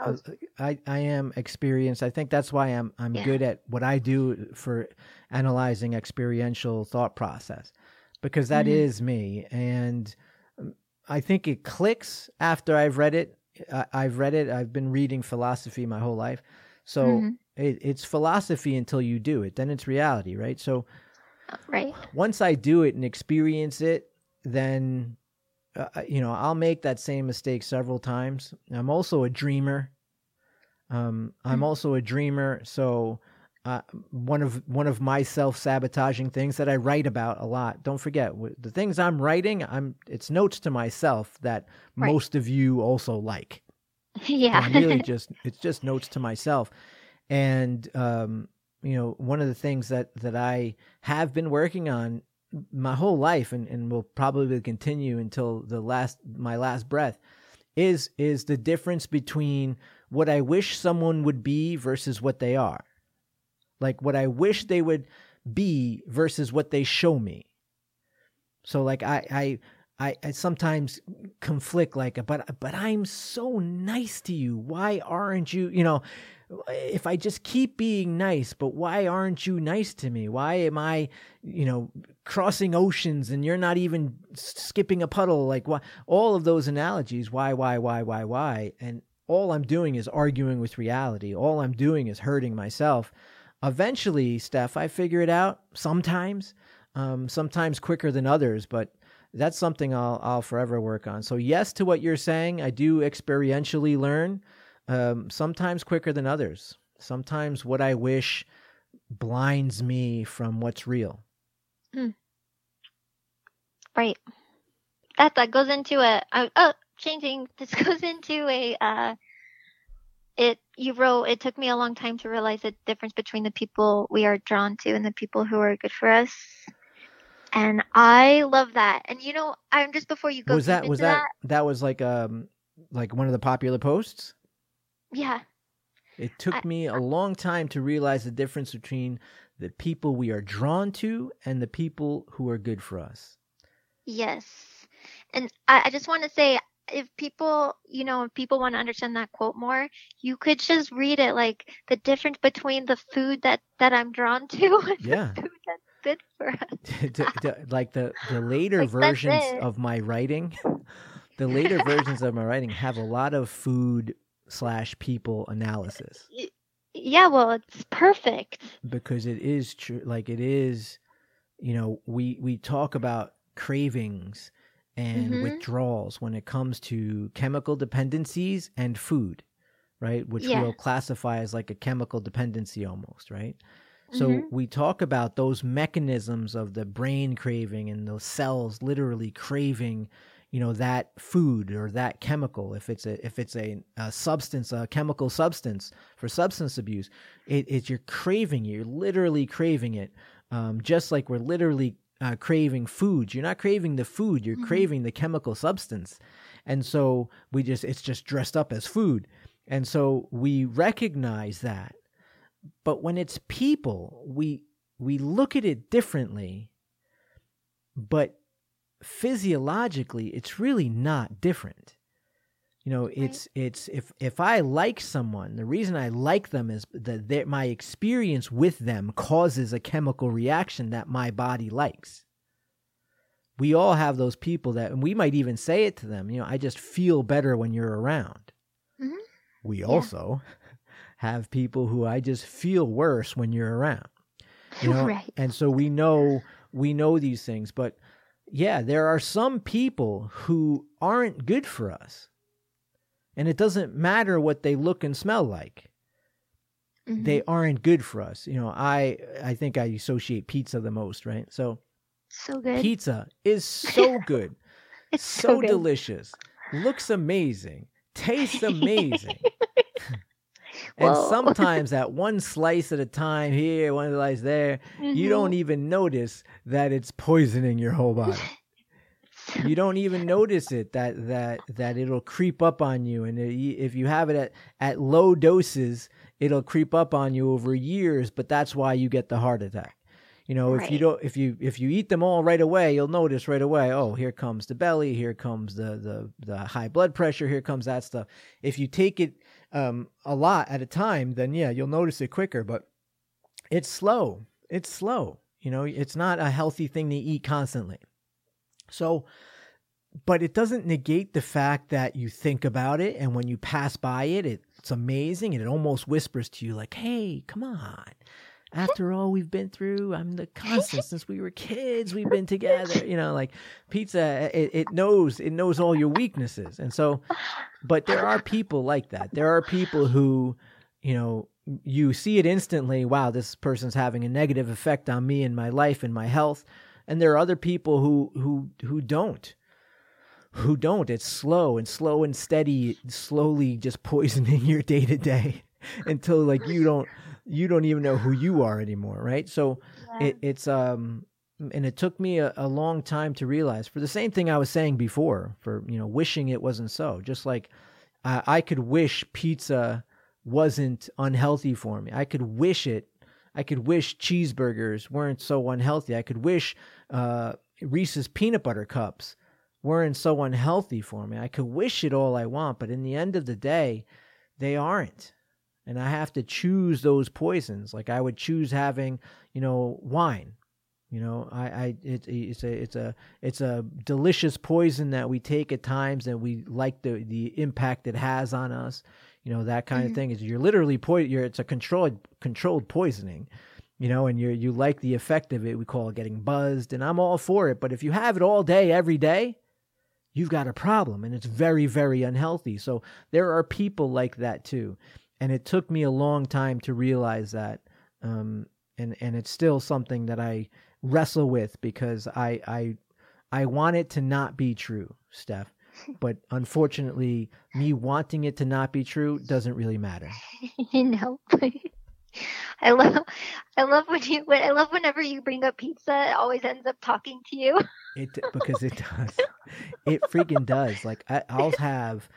i i am experienced i think that's why i'm i'm yeah. good at what i do for analyzing experiential thought process because that mm-hmm. is me and um, i think it clicks after i've read it I, i've read it i've been reading philosophy my whole life so mm-hmm. It, it's philosophy until you do it. Then it's reality, right? So, right. Once I do it and experience it, then uh, you know I'll make that same mistake several times. I'm also a dreamer. Um, I'm mm-hmm. also a dreamer, so. Uh, one of one of my self sabotaging things that I write about a lot. Don't forget the things I'm writing. I'm it's notes to myself that right. most of you also like. Yeah. Really just it's just notes to myself. And um, you know, one of the things that that I have been working on my whole life and, and will probably continue until the last my last breath is is the difference between what I wish someone would be versus what they are. Like what I wish they would be versus what they show me. So like I I I, I sometimes conflict like but but I'm so nice to you. Why aren't you, you know, if I just keep being nice, but why aren't you nice to me? Why am I, you know, crossing oceans and you're not even skipping a puddle? Like why all of those analogies, why why why why why? And all I'm doing is arguing with reality. All I'm doing is hurting myself. Eventually, Steph, I figure it out sometimes. Um, sometimes quicker than others, but that's something I'll I'll forever work on. So yes to what you're saying. I do experientially learn, um, sometimes quicker than others. Sometimes what I wish blinds me from what's real. Hmm. Right. That that goes into a uh, oh changing. This goes into a uh, it you wrote it took me a long time to realize the difference between the people we are drawn to and the people who are good for us and I love that. And you know, I'm just before you go. Was that was that, that that was like um like one of the popular posts? Yeah. It took I, me a long time to realize the difference between the people we are drawn to and the people who are good for us. Yes. And I, I just want to say if people, you know, if people want to understand that quote more, you could just read it like the difference between the food that that I'm drawn to and yeah. the food that good for us. like the the later like, versions of my writing, the later versions of my writing have a lot of food slash people analysis. Yeah, well, it's perfect because it is true. Like it is, you know, we we talk about cravings and mm-hmm. withdrawals when it comes to chemical dependencies and food, right? Which yeah. we'll classify as like a chemical dependency almost, right? So mm-hmm. we talk about those mechanisms of the brain craving and those cells literally craving, you know that food or that chemical if it's a if it's a, a substance a chemical substance for substance abuse it, it's you're craving you're literally craving it. Um, just like we're literally uh, craving food. You're not craving the food. You're mm-hmm. craving the chemical substance. And so we just it's just dressed up as food. And so we recognize that. But when it's people we we look at it differently but physiologically it's really not different you know it's right. it's if if i like someone the reason i like them is that my experience with them causes a chemical reaction that my body likes we all have those people that and we might even say it to them you know i just feel better when you're around mm-hmm. we yeah. also have people who i just feel worse when you're around you know right. and so we know we know these things but yeah, there are some people who aren't good for us. And it doesn't matter what they look and smell like. Mm-hmm. They aren't good for us. You know, I I think I associate pizza the most, right? So so good. Pizza is so good. it's so, so good. delicious. Looks amazing. Tastes amazing. and sometimes at one slice at a time here, one slice there, mm-hmm. you don't even notice that it's poisoning your whole body. you don't even notice it that that that it'll creep up on you and if you have it at at low doses it'll creep up on you over years but that's why you get the heart attack you know right. if you don't if you if you eat them all right away you'll notice right away oh here comes the belly here comes the the the high blood pressure here comes that stuff if you take it um, a lot at a time, then yeah, you'll notice it quicker. But it's slow. It's slow. You know, it's not a healthy thing to eat constantly. So, but it doesn't negate the fact that you think about it, and when you pass by it, it's amazing, and it almost whispers to you like, "Hey, come on." After all we've been through, I'm the constant since we were kids. We've been together, you know, like pizza, it, it knows, it knows all your weaknesses. And so, but there are people like that. There are people who, you know, you see it instantly. Wow, this person's having a negative effect on me and my life and my health. And there are other people who, who, who don't who don't. It's slow and slow and steady, slowly just poisoning your day to day until like you don't you don't even know who you are anymore, right? So yeah. it, it's um and it took me a, a, long time to realize for the same thing I was saying before, for you know, wishing it wasn't so. Just like I, I could wish pizza wasn't unhealthy for me. I could wish it. I could wish cheeseburgers weren't so unhealthy. I could wish uh, Reese's peanut butter cups weren't so unhealthy for me. I could wish it all I want, but in the end of the day, they aren't and I have to choose those poisons. Like I would choose having, you know, wine. You know, I, I it, it's a it's a it's a delicious poison that we take at times, and we like the the impact it has on us. You know, that kind mm-hmm. of thing is you're literally po- you're it's a controlled controlled poisoning. You know, and you you like the effect of it. We call it getting buzzed, and I'm all for it. But if you have it all day, every day, you've got a problem, and it's very very unhealthy. So there are people like that too and it took me a long time to realize that um, and and it's still something that I wrestle with because I I I want it to not be true, Steph. But unfortunately, me wanting it to not be true doesn't really matter. You know. I love I love when you when I love whenever you bring up pizza, it always ends up talking to you. It because it does. It freaking does. Like I, I'll have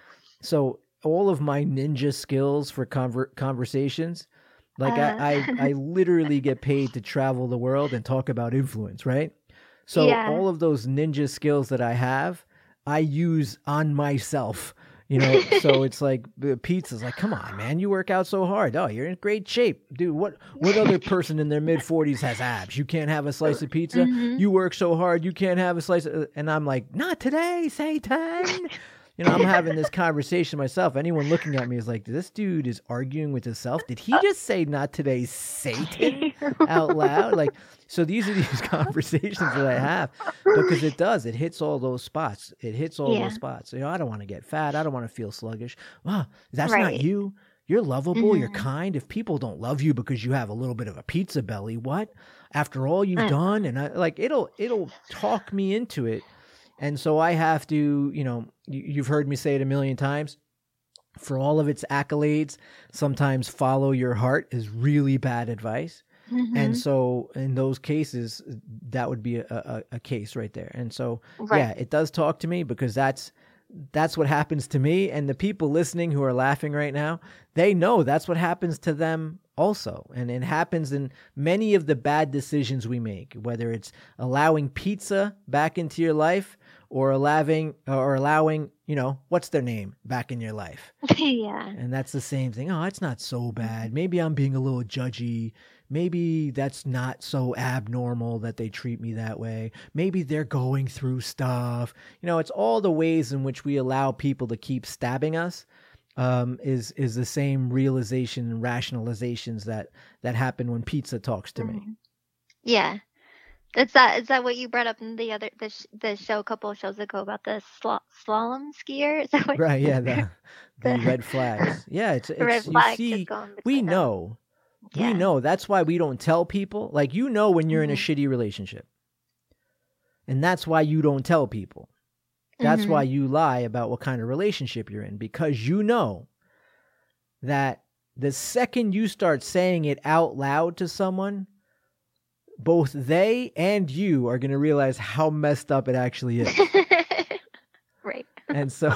so all of my ninja skills for conver- conversations. Like uh. I, I, I literally get paid to travel the world and talk about influence, right? So yeah. all of those ninja skills that I have, I use on myself. You know, so it's like pizza's like, come on, man, you work out so hard. Oh, you're in great shape, dude. What what other person in their mid forties has abs? You can't have a slice of pizza. Mm-hmm. You work so hard, you can't have a slice. Of, and I'm like, not today, Satan you know, I'm having this conversation myself. Anyone looking at me is like, this dude is arguing with himself. Did he just say not today, Satan out loud? Like, so these are these conversations that I have because it does. It hits all those spots. It hits all yeah. those spots. You know, I don't want to get fat. I don't want to feel sluggish. Wow, that's right. not you. You're lovable. Mm-hmm. You're kind. If people don't love you because you have a little bit of a pizza belly, what? After all you've mm. done, and I like it'll it'll talk me into it And so I have to, you know, you've heard me say it a million times. For all of its accolades, sometimes follow your heart is really bad advice. Mhm. And so in those cases, that would be a, a, a case right there. And so right. yeah, it does talk to me because that's that's what happens to me and the people listening who are laughing right now, they know that's what happens to them also. And it happens in many of the bad decisions we make, whether it's allowing pizza back into your life or allowing or allowing, you know, what's their name back in your life. yeah. And that's the same thing. Oh, it's not so bad. Maybe I'm being a little judgy. Maybe that's not so abnormal that they treat me that way. Maybe they're going through stuff. You know, it's all the ways in which we allow people to keep stabbing us. Um, is is the same realization and rationalizations that that happen when pizza talks to me. Mhm. Yeah. Is that is that what you brought up in the other the sh- the show a couple of shows ago about the sla- slalom skier? Is that what Right? Yeah. The the The- red flags. Yeah. It's it's you see. We them? know Yeah. We know. That's why we don't tell people. Like you know when you're in a Mhm. shitty relationship. And that's why you don't tell people. That's Mhm. why you lie about what kind of relationship you're in because you know that the second you start saying it out loud to someone, both they and you are going to realize how messed up it actually is. right. and so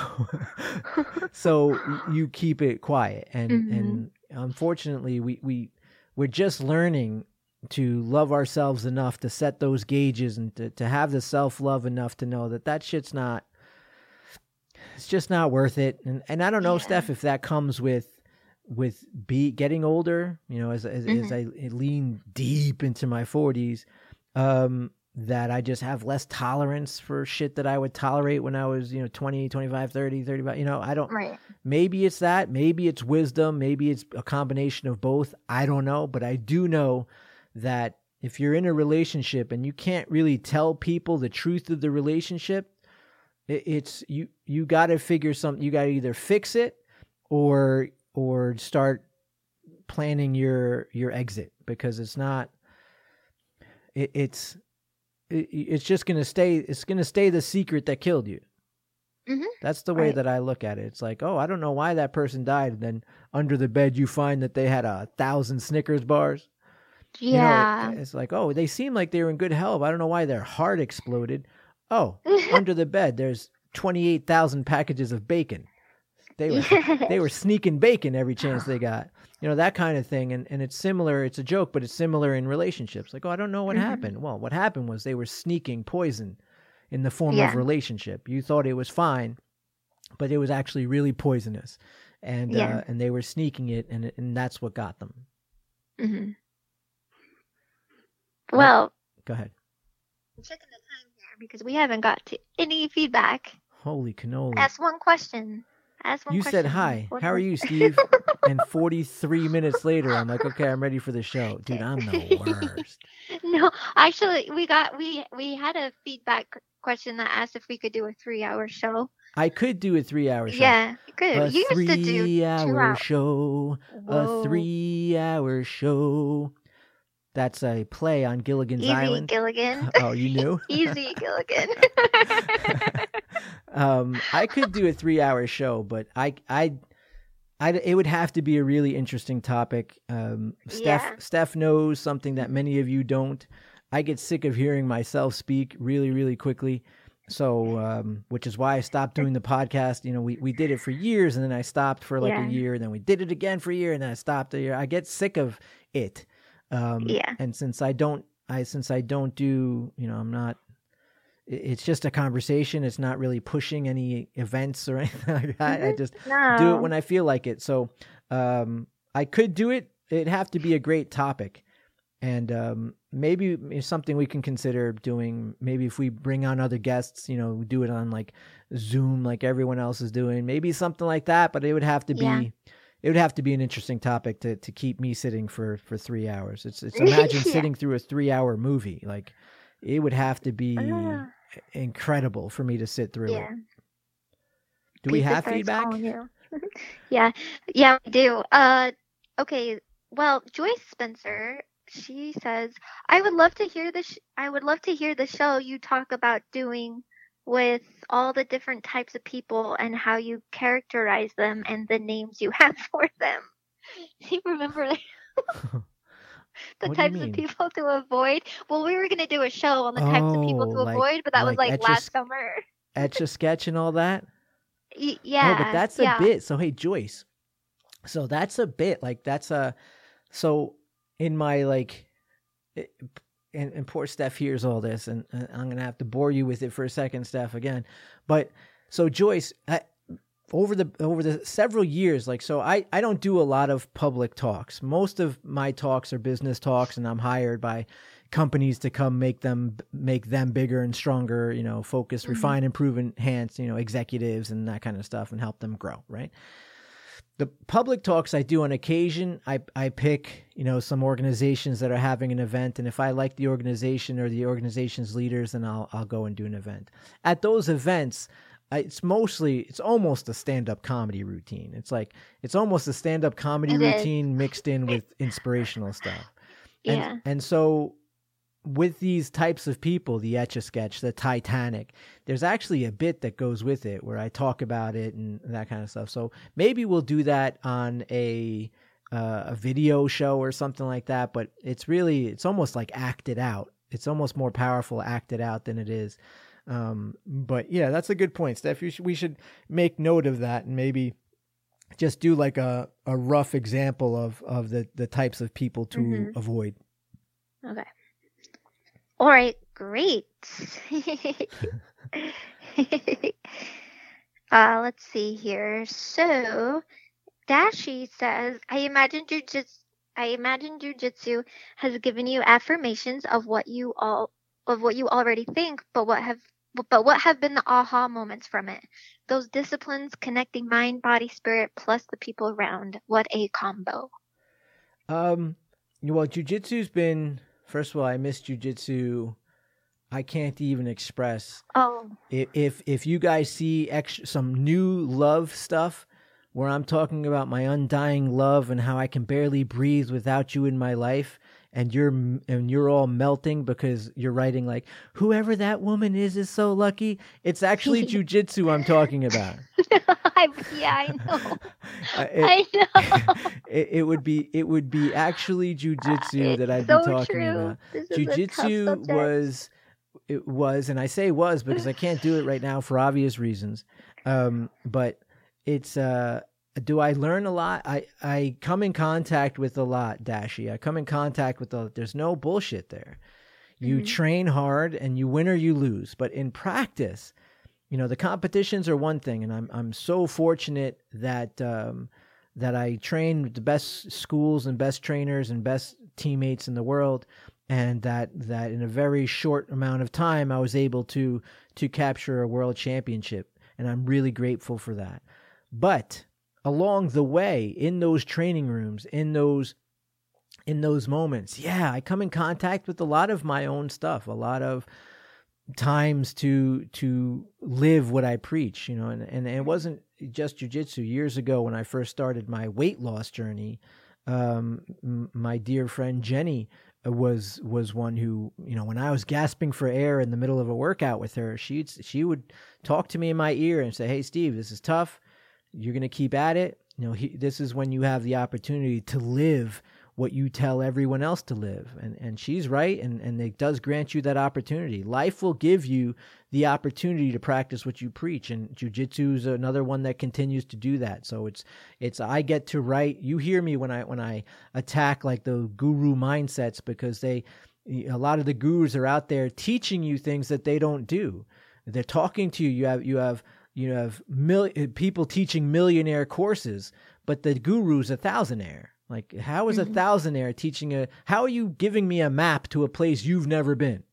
so you keep it quiet and Mhm. and unfortunately we we we're just learning to love ourselves enough to set those gauges and to, to have the self-love enough to know that that shit's not it's just not worth it and and I don't know Yeah. Steph if that comes with with be getting older you know as as, as I lean deep into my 40s um that I just have less tolerance for shit that I would tolerate when I was, you know, 20, 25, 30, 35. You know, I don't, Right. maybe it's that. Maybe it's wisdom. Maybe it's a combination of both. I don't know. But I do know that if you're in a relationship and you can't really tell people the truth of the relationship, it, it's you, you got to figure something, you got to either fix it or, or start planning your, your exit because it's not, it, it's, it, it's just gonna stay. It's gonna stay the secret that killed you. Mhm. That's the way Right. that I look at it. It's like, oh, I don't know why that person died. And then under the bed, you find that they had a thousand Snickers bars. You know, it- Yeah. it's like, oh, they seem like they were in good health. I don't know why their heart exploded. Oh, under the bed, there's twenty eight thousand packages of bacon. They were they were sneaking bacon every chance they got. You know, that kind of thing. And and it's similar, it's a joke, but it's similar in relationships. Like, oh, I don't know what Mhm. happened. Well, what happened was they were sneaking poison in the form Yeah. of relationship. You thought it was fine, but it was actually really poisonous. And Yeah. uh, and they were sneaking it and and that's what got them. hmm Well, Go ahead. I'm checking the time here because we haven't got to any feedback. Holy cannoli. Ask one question. You question. said hi. One How are you, Steve? and 43 minutes later, I'm like, okay, I'm ready for the show. Dude, I'm the worst. no, actually, we got we we had a feedback question that asked if we could do a three-hour show. I could do a three hour show. Yeah, good. A you used to do three hour show. Whoa. A three hour show. That's a play on Gilligan's Island. Easy Island. Gilligan. oh, you knew? Easy Gilligan. Um, I could do a three hour show, but I, I, I, it would have to be a really interesting topic. Um, Steph, Yeah. Steph knows something that many of you don't. I get sick of hearing myself speak really, really quickly. So, um, which is why I stopped doing the podcast. You know, we, we did it for years and then I stopped for like Yeah. a year and then we did it again for a year and then I stopped a year. I get sick of it. Um, Yeah. and since I don't, I, since I don't do, you know, I'm not, it's just a conversation. It's not really pushing any events or anything like that. I Mhm. just no. do it when I feel like it. So, um, I could do it. It'd have to be a great topic. And um, maybe it's something we can consider doing. Maybe if we bring on other guests, you know, do it on like Zoom, like everyone else is doing. Maybe something like that. But it would have to be, Yeah. it would have to be an interesting topic to to keep me sitting for for three hours. It's it's imagine Yeah. sitting through a three hour movie. Like it would have to be Ah, incredible for me to sit through yeah. it. Do we have feedback? yeah, yeah, we do. Uh, okay. Well, Joyce Spencer, she says, "I would love to hear the. Sh- I would love to hear the show you talk about doing with all the different types of people and how you characterize them and the names you have for them. Do you remember the What types of people to avoid? Well, we were going to do a show on the types of people Oh, to like- avoid, but that was like like etch a last summer. Etch a sketch and all that. Y- yeah. No, but that's a yeah. bit. So hey, Joyce. So that's a bit. Like that's a. So in my like, it- and, and poor Steph hears all this, and, and I'm gonna have to bore you with it for a second, Steph, again. But so Joyce, I, over the over the several years, like so, I I don't do a lot of public talks. Most of my talks are business talks, and I'm hired by companies to come make them make them bigger and stronger you know focus Mhm. refine improve enhance you know executives and that kind of stuff and help them grow right the public talks I do on occasion, I, I pick, you know, some organizations that are having an event. And if I like the organization or the organization's leaders, then I'll, I'll go and do an event. At those events, it's mostly, it's almost a stand up comedy routine. It's like, it's almost a stand up comedy It is. routine mixed in with inspirational stuff. And, Yeah. And so with these types of people, the Etch a Sketch, the Titanic, there's actually a bit that goes with it where I talk about it and that kind of stuff. So maybe we'll do that on a uh, a video show or something like that. But it's really it's almost like acted out. It's almost more powerful acted out than it is. Um, but yeah, that's a good point, Steph. Should, we should make note of that and maybe just do like a, a rough example of, of the, the types of people to Mhm. avoid. Okay. All right, great. uh, let's see here. So, Dashi says, I imagine jujitsu. I imagine jujitsu has given you affirmations of what you all of what you already think, but what have but what have been the aha moments from it? Those disciplines connecting mind, body, spirit, plus the people around. What a combo! Um, well, jujitsu's been first of all, I miss jujitsu. I can't even express Oh, if if, if you guys see extra, some new love stuff where I'm talking about my undying love and how I can barely breathe without you in my life, and you're and you're all melting because you're writing like whoever that woman is is so lucky. It's actually jujitsu I'm talking about. I, yeah, I know. Uh, it- I know. it, it would be it would be actually jujitsu that I'd so be talking true. about. Jujitsu was it was, and I say was because I can't do it right now for obvious reasons. Um, but it's uh, do I learn a lot? I I come in contact with a lot, Dashi. I come in contact with a. There's no bullshit there. You Mhm. train hard and you win or you lose, but in practice, you know the competitions are one thing, and I'm I'm so fortunate that um, that I train with the best schools and best trainers and best teammates in the world, and that that in a very short amount of time I was able to to capture a world championship, and I'm really grateful for that. But along the way, in those training rooms, in those in those moments, yeah, I come in contact with a lot of my own stuff, a lot of times to to live what I preach, you know, and, and it wasn't just jujitsu. Years ago, when I first started my weight loss journey, um, my dear friend Jenny uh, was was one who, you know, when I was gasping for air in the middle of a workout with her, she'd she would talk to me in my ear and say, "Hey, Steve, this is tough. You're gonna keep at it. You know, he, this is when you have the opportunity to live." what you tell everyone else to live and and she's right and and it does grant you that opportunity life will give you the opportunity to practice what you preach and jujitsu is another one that continues to do that so it's it's i get to write you hear me when i when i attack like the guru mindsets because they a lot of the gurus are out there teaching you things that they don't do they're talking to you you have you have you have mil- people teaching millionaire courses but the guru's a thousandaire like, how is a Mhm. thousandaire teaching a? How are you giving me a map to a place you've never been?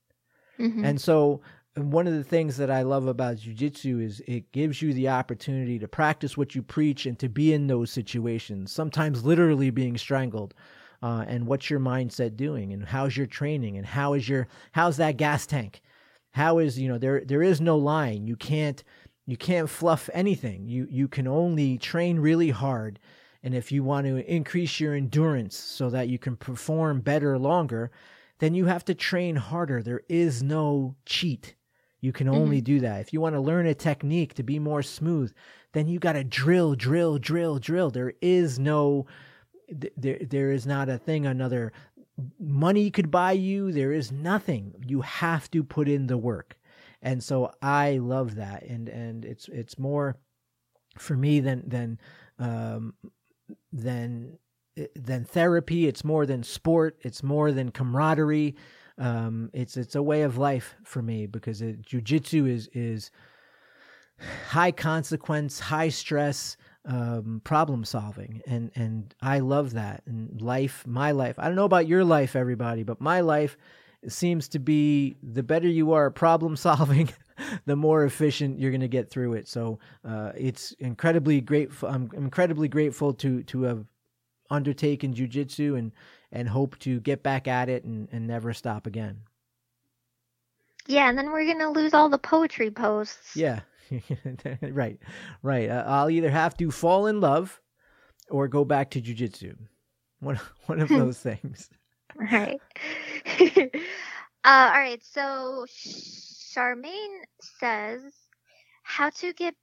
Mhm. And so, one of the things that I love about jujitsu is it gives you the opportunity to practice what you preach and to be in those situations. Sometimes literally being strangled. Uh, and what's your mindset doing? And how's your training? And how is your how's that gas tank? How is you know there there is no lying. You can't you can't fluff anything. You you can only train really hard and if you want to increase your endurance so that you can perform better longer, then you have to train harder. There is no cheat. You can only mm-hmm. do that. If you want to learn a technique to be more smooth, then you got to drill, drill, drill, drill. There is no, there, there is not a thing another money could buy you. There is nothing. You have to put in the work. And so I love that. And, and it's, it's more for me than, than, um, than, than therapy. It's more than sport. It's more than camaraderie. Um, it's, it's a way of life for me because it, jujitsu is, is, high consequence, high stress um, problem solving, and and I love that. And life, my life. I don't know about your life, everybody, but my life seems to be the better you are at problem solving. the more efficient you're going to get through it. So uh, it's incredibly grateful. I'm incredibly grateful to to have undertaken jujitsu and and hope to get back at it and, and never stop again. Yeah, and then we're gonna lose all the poetry posts. Yeah, right, right. Uh, I'll either have to fall in love or go back to jujitsu. One one of those things. Right. uh, all right. So Charmaine says, "How to get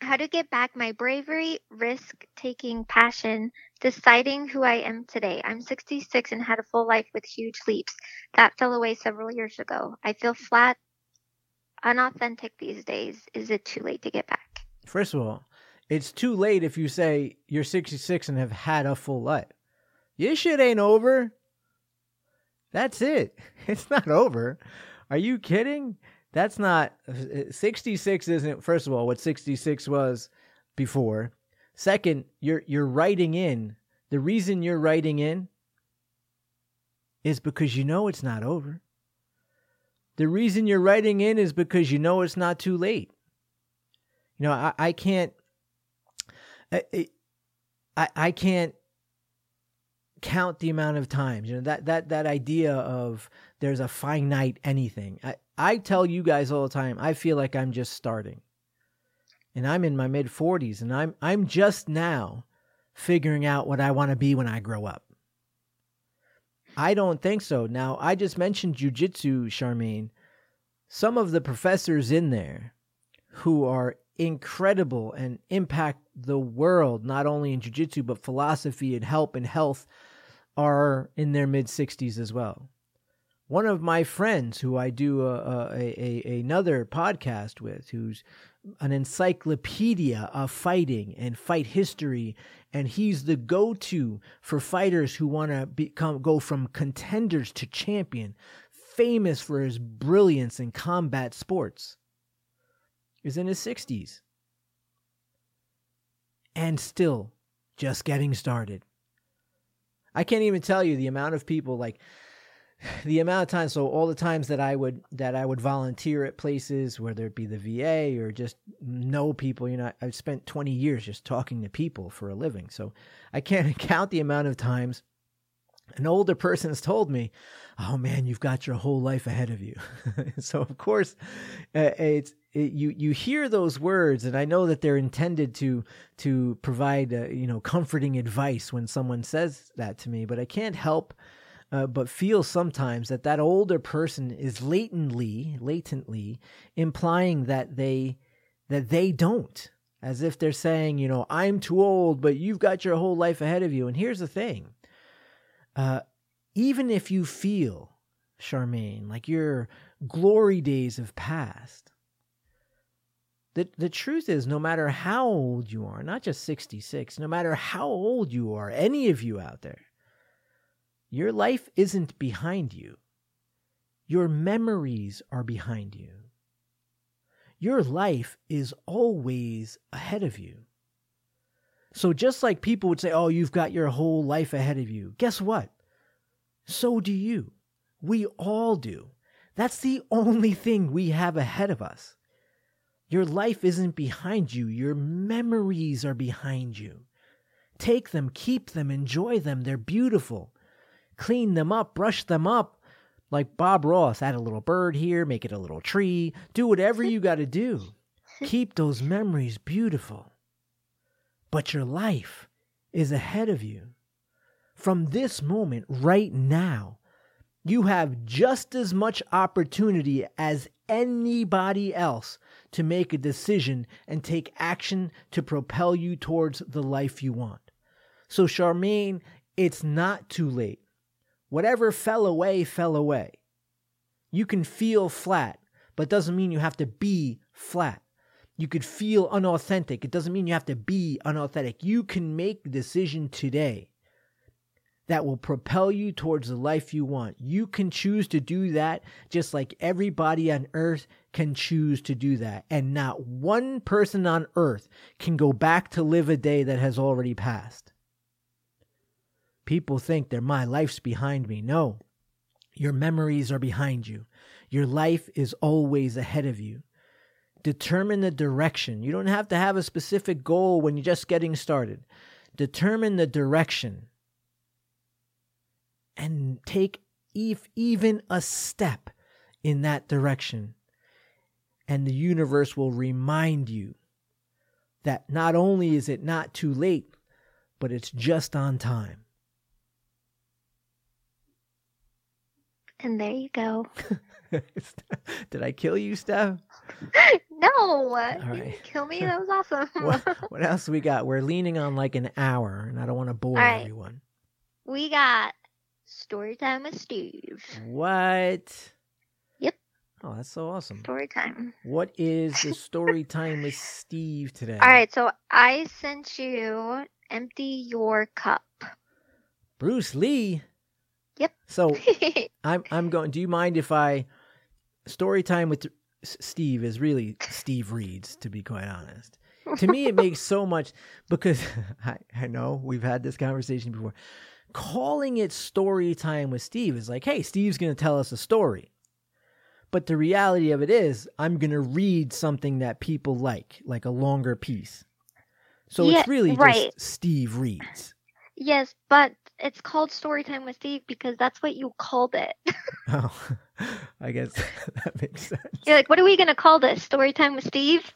how to get back my bravery, risk taking passion, deciding who I am today. I'm 66 and had a full life with huge leaps. That fell away several years ago. I feel flat, unauthentic these days. Is it too late to get back? First of all, it's too late if you say you're 66 and have had a full life. Your shit ain't over. That's it. It's not over. Are you kidding? That's not uh, 66 isn't first of all what 66 was before. Second, you're you're writing in. The reason you're writing in is because you know it's not over. The reason you're writing in is because you know it's not too late. You know, I, I can't, I, I, I can't count the amount of times. You know that that that idea of there's a finite anything. I, I tell you guys all the time. I feel like I'm just starting, and I'm in my mid 40s, and I'm I'm just now figuring out what I want to be when I grow up. I don't think so. Now, I just mentioned jujitsu, Charmaine. Some of the professors in there who are incredible and impact the world, not only in jujitsu, but philosophy and help and health, are in their mid 60s as well. One of my friends, who I do a, a, a, another podcast with, who's an encyclopedia of fighting and fight history and he's the go-to for fighters who want to become go from contenders to champion famous for his brilliance in combat sports. Is in his 60s and still just getting started i can't even tell you the amount of people like the amount of times so all the times that i would that i would volunteer at places whether it be the va or just know people you know i've spent 20 years just talking to people for a living. So i can't count the amount of times an older person has told me oh man you've got your whole life ahead of you. So of course uh, it's it, you you hear those words and i know that they're intended to to provide uh, you know comforting advice when someone says that to me but i can't help uh, but feel sometimes that that older person is latently, latently implying that they that they don't, as if they're saying, you know, I'm too old, but you've got your whole life ahead of you. And here's the thing: uh, even if you feel, Charmaine, like your glory days have passed, the, the truth is, no matter how old you are, not just 66, no matter how old you are, any of you out there, your life isn't behind you. Your memories are behind you. Your life is always ahead of you. So, just like people would say, Oh, you've got your whole life ahead of you, guess what? So do you. We all do. That's the only thing we have ahead of us. Your life isn't behind you, your memories are behind you. Take them, keep them, enjoy them. They're beautiful clean them up, brush them up. Like Bob Ross, add a little bird here, make it a little tree, do whatever you got to do. Keep those memories beautiful. But your life is ahead of you. From this moment, right now, you have just as much opportunity as anybody else to make a decision and take action to propel you towards the life you want. So, Charmaine, it's not too late. Whatever fell away, fell away. You can feel flat, but doesn't mean you have to be flat. You could feel unauthentic. It doesn't mean you have to be unauthentic. You can make a decision today that will propel you towards the life you want. You can choose to do that just like everybody on earth can choose to do that. And not one person on earth can go back to live a day that has already passed. People think that my life's behind me. No, your memories are behind you. Your life is always ahead of you. Determine the direction. You don't have to have a specific goal when you're just getting started. Determine the direction and take if even a step in that direction. And the universe will remind you that not only is it not too late, but it's just on time. And there you go. Did I kill you, Steph? no, All right. kill me. That was awesome. what, what, else we got? We're leaning on like an hour, and I don't want to bore right. everyone. We got Story time with Steve. What? Yep. Oh, that's so awesome. Story time. What is the story time with Steve today? All right, so I sent you Empty Your Cup. Bruce Lee. Yep. So I'm I'm going do you mind if I story time with Steve is really Steve Reads to be quite honest. to me it makes so much because I, I know we've had this conversation before calling it story time with Steve is like, hey, Steve's going to tell us a story. But the reality of it is, I'm going to read something that people like, like a longer piece. So yeah, it's really right. just Steve reads. Yes, but it's called story time with Steve because that's what you called it. oh, I guess that makes sense. You're like, what are we gonna call this? Story time with Steve?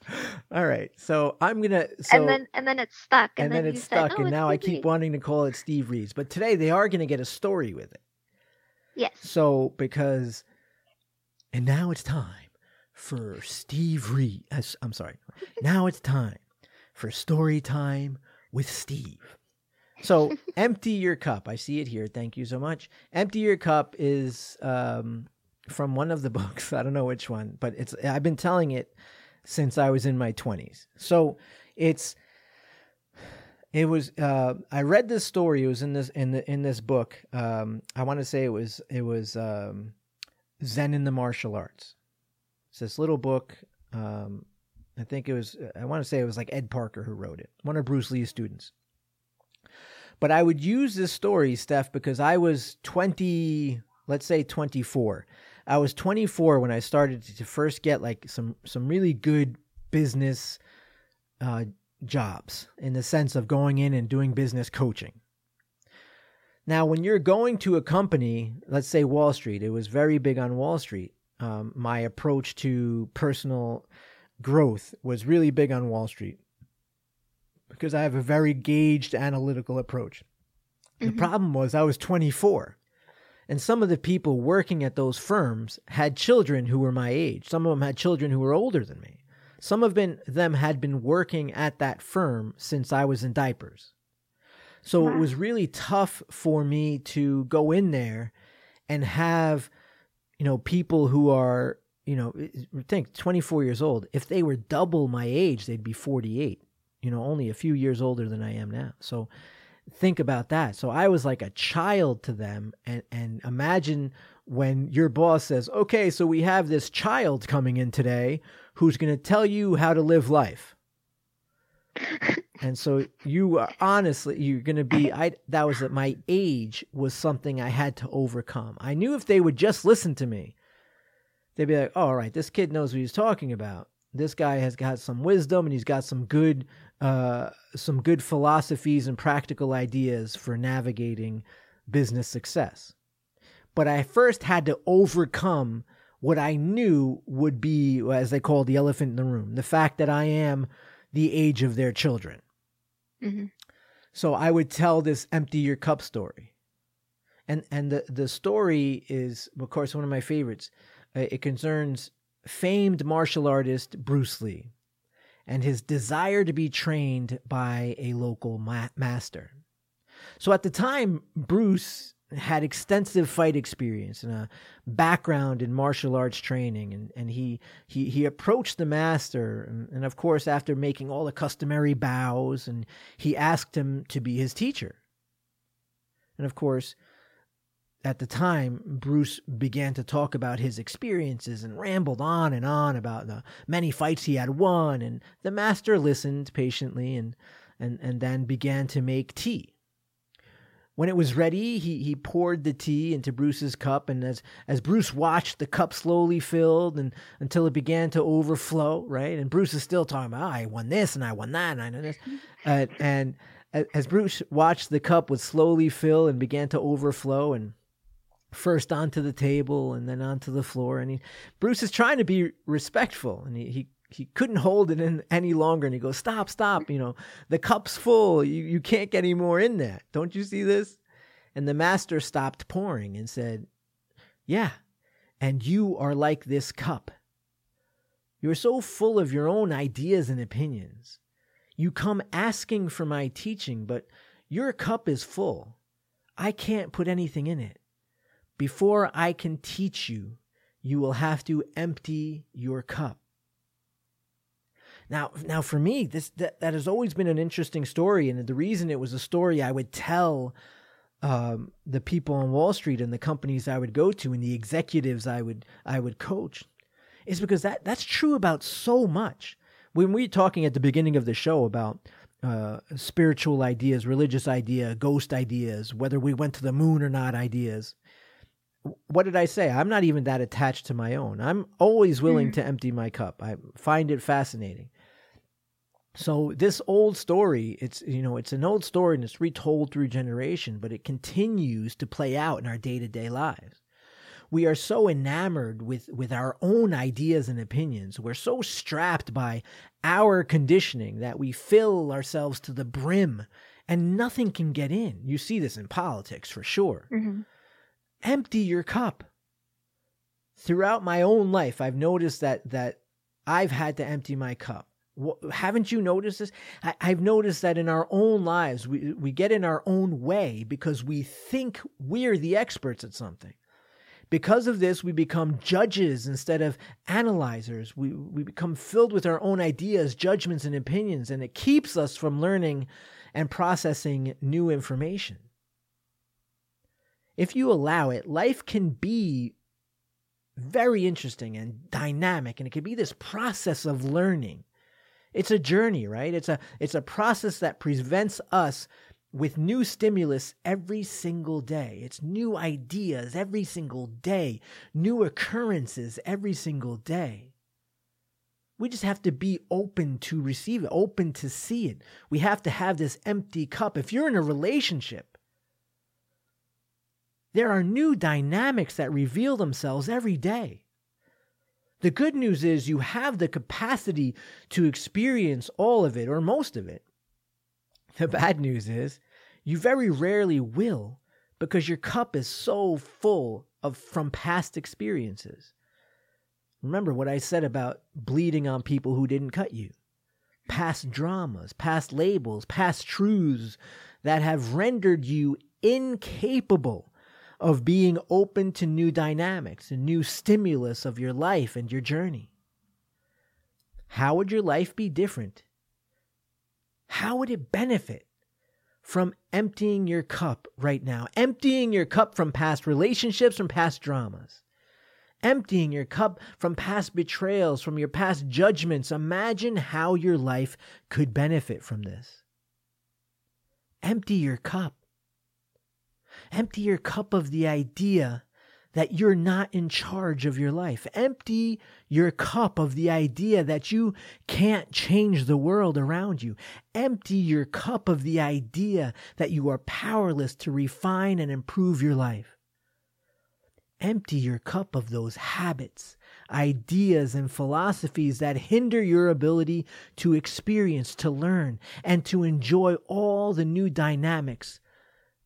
All right, so I'm gonna. So, and then and then it's stuck. And, and then, then, it's stuck, said, and now I keep Reed. wanting to call it Steve Reads. But today they are gonna get a story with it. Yes. So because, and now it's time for Steve Reed. I'm sorry. now it's time for story time with Steve. So empty your cup. I see it here. Thank you so much. Empty your cup is um, from one of the books. I don't know which one, but it's. I've been telling it since I was in my twenties. So it's. It was. Uh, I read this story. It was in this in the in this book. Um, I want to say it was it was um, Zen in the martial arts. It's this little book. Um, I think it was. I want to say it was like Ed Parker who wrote it. One of Bruce Lee's students. But I would use this story, Steph, because I was 20, let's say 24. I was 24 when I started to first get like some some really good business uh, jobs in the sense of going in and doing business coaching. Now, when you're going to a company, let's say Wall Street, it was very big on Wall Street. Um, my approach to personal growth was really big on Wall Street because I have a very gauged analytical approach. Mm-hmm. The problem was I was 24. And some of the people working at those firms had children who were my age. Some of them had children who were older than me. Some of them had been working at that firm since I was in diapers. So wow. it was really tough for me to go in there and have, you know, people who are, you know, think 24 years old. If they were double my age, they'd be 48 you know, only a few years older than I am now. So think about that. So I was like a child to them and and imagine when your boss says, "Okay, so we have this child coming in today who's going to tell you how to live life." and so you are honestly you're going to be I that was that my age was something I had to overcome. I knew if they would just listen to me, they'd be like, oh, "All right, this kid knows what he's talking about." This guy has got some wisdom and he's got some good uh, some good philosophies and practical ideas for navigating business success. But I first had to overcome what I knew would be, as they call the elephant in the room, the fact that I am the age of their children. Mm-hmm. So I would tell this empty your cup story. And and the, the story is, of course, one of my favorites. Uh, it concerns famed martial artist Bruce Lee and his desire to be trained by a local ma- master. So at the time, Bruce had extensive fight experience and a background in martial arts training and, and he, he he approached the master and, and of course after making all the customary bows and he asked him to be his teacher and of course at the time, Bruce began to talk about his experiences and rambled on and on about the many fights he had won. And the master listened patiently and, and, and then began to make tea. When it was ready, he, he poured the tea into Bruce's cup, and as, as Bruce watched, the cup slowly filled and until it began to overflow, right? And Bruce is still talking about, oh, I won this and I won that and I know this. uh, and as Bruce watched, the cup would slowly fill and began to overflow, and first onto the table and then onto the floor. And he, Bruce is trying to be respectful, and he, he he couldn't hold it in any longer. And he goes, "Stop, stop! You know the cup's full. You you can't get any more in there. Don't you see this?" And the master stopped pouring and said, "Yeah, and you are like this cup. You are so full of your own ideas and opinions. You come asking for my teaching, but your cup is full. I can't put anything in it. Before I can teach you, you will have to empty your cup. Now, now for me, this that, that has always been an interesting story, and the reason it was a story I would tell um, the people on Wall Street and the companies I would go to and the executives I would I would coach is because that that's true about so much. When we were talking at the beginning of the show about uh, spiritual ideas, religious idea, ghost ideas, whether we went to the moon or not ideas, what did I say? I'm not even that attached to my own. I'm always willing mm. to empty my cup. I find it fascinating. So this old story, it's you know, it's an old story and it's retold through generation, but it continues to play out in our day-to-day lives. We are so enamored with with our own ideas and opinions. We're so strapped by our conditioning that we fill ourselves to the brim and nothing can get in. You see this in politics for sure. Mm-hmm empty your cup. Throughout my own life, I've noticed that that I've had to empty my cup. Haven't you noticed this? I, have noticed that in our own lives, we, we get in our own way because we think we're the experts at something. Because of this, we become judges instead of analyzers. We, we become filled with our own ideas, judgments, and opinions, and it keeps us from learning and processing new information if you allow it, life can be very interesting and dynamic and it can be this process of learning. It's a journey, right? It's a it's a process that prevents us with new stimulus every single day. It's new ideas every single day, new occurrences every single day. We just have to be open to receive it, open to see it. We have to have this empty cup. If you're in a relationship, there are new dynamics that reveal themselves every day. The good news is you have the capacity to experience all of it or most of it. The bad news is you very rarely will because your cup is so full of from past experiences. Remember what I said about bleeding on people who didn't cut you. Past dramas, past labels, past truths that have rendered you incapable of being open to new dynamics and new stimulus of your life and your journey. How would your life be different? How would it benefit from emptying your cup right now? Emptying your cup from past relationships, from past dramas. Emptying your cup from past betrayals, from your past judgments. Imagine how your life could benefit from this. Empty your cup. Empty your cup of the idea that you're not in charge of your life. Empty your cup of the idea that you can't change the world around you. Empty your cup of the idea that you are powerless to refine and improve your life. Empty your cup of those habits, ideas, and philosophies that hinder your ability to experience, to learn, and to enjoy all the new dynamics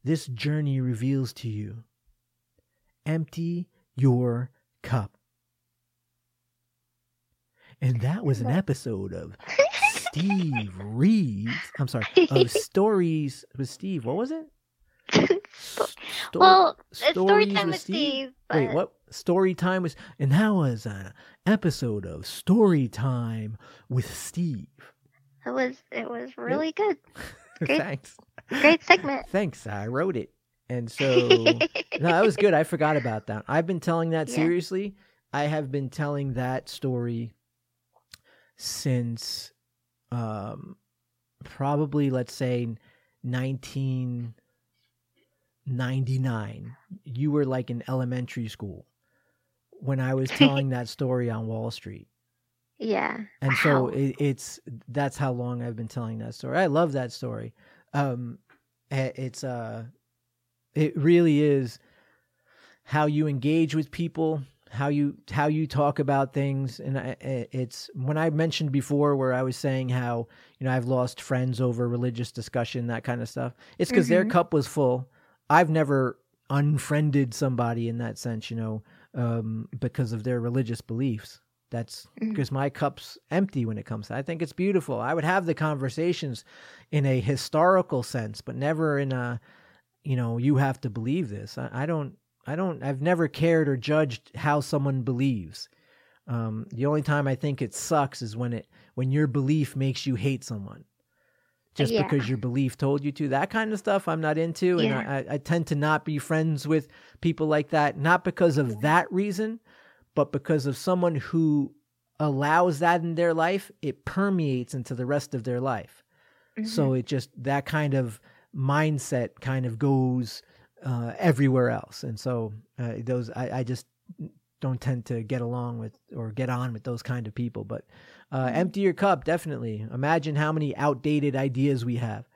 this journey reveals to you. Empty your cup. And that was an episode of Steve Reads. I'm sorry, of Stories with Steve. What was it? Sto- well, story time with with Steve. Wait, what? Story time was, and that was an episode of Story Time with Steve. It was it was really good. Great. Thanks. Great segment. Thanks. I wrote it. And so, no, that was good. I forgot about that. I've been telling that Yeah. seriously. I have been telling that story since um, probably, let's say, 1999. You were like in elementary school when I was telling that story on Wall Street. Yeah. and so it, it's that's how long I've been telling that story. I love that story. Um, it's uh, it really is how you engage with people, how you how you talk about things, and I, it's when I mentioned before where I was saying how you know I've lost friends over religious discussion, that kind of stuff. It's because their Mhm. cup was full. I've never unfriended somebody in that sense, you know, um, because of their religious beliefs. That's because my cup's empty when it comes to I think it's beautiful. I would have the conversations in a historical sense, but never in a you know, you have to believe this. I, I don't I don't I've never cared or judged how someone believes. Um, the only time I think it sucks is when it when your belief makes you hate someone. Just Yeah. because your belief told you to. That kind of stuff I'm not into. And Yeah. I, I, I tend to not be friends with people like that, not because of that reason, but because of someone who allows that in their life, it permeates into the rest of their life. So Mhm. it just that kind of mindset kind of goes uh, everywhere else, and so uh, those I, I just don't tend to get along with or get on with those kind of people. But uh, Mhm. empty your cup, definitely. Imagine how many outdated ideas we have.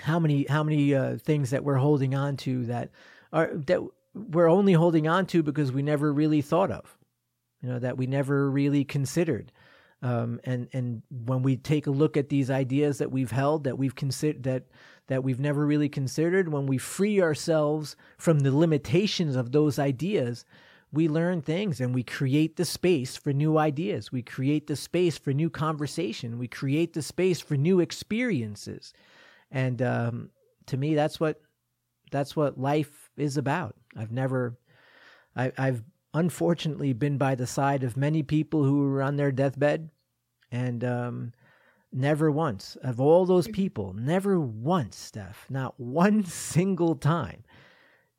How many how many uh, things that we're holding on to that are that we're only holding on to because we never really thought of, you know, that we never really considered. Um, and and when we take a look at these ideas that we've held that we've considered that that we've never really considered when we free ourselves from the limitations of those ideas we learn things and we create the space for new ideas. We create the space for new conversation. We create the space for new experiences. And um, to me that's what that's what life is about i've never I, i've unfortunately been by the side of many people who were on their deathbed and um, never once of all those people never once steph not one single time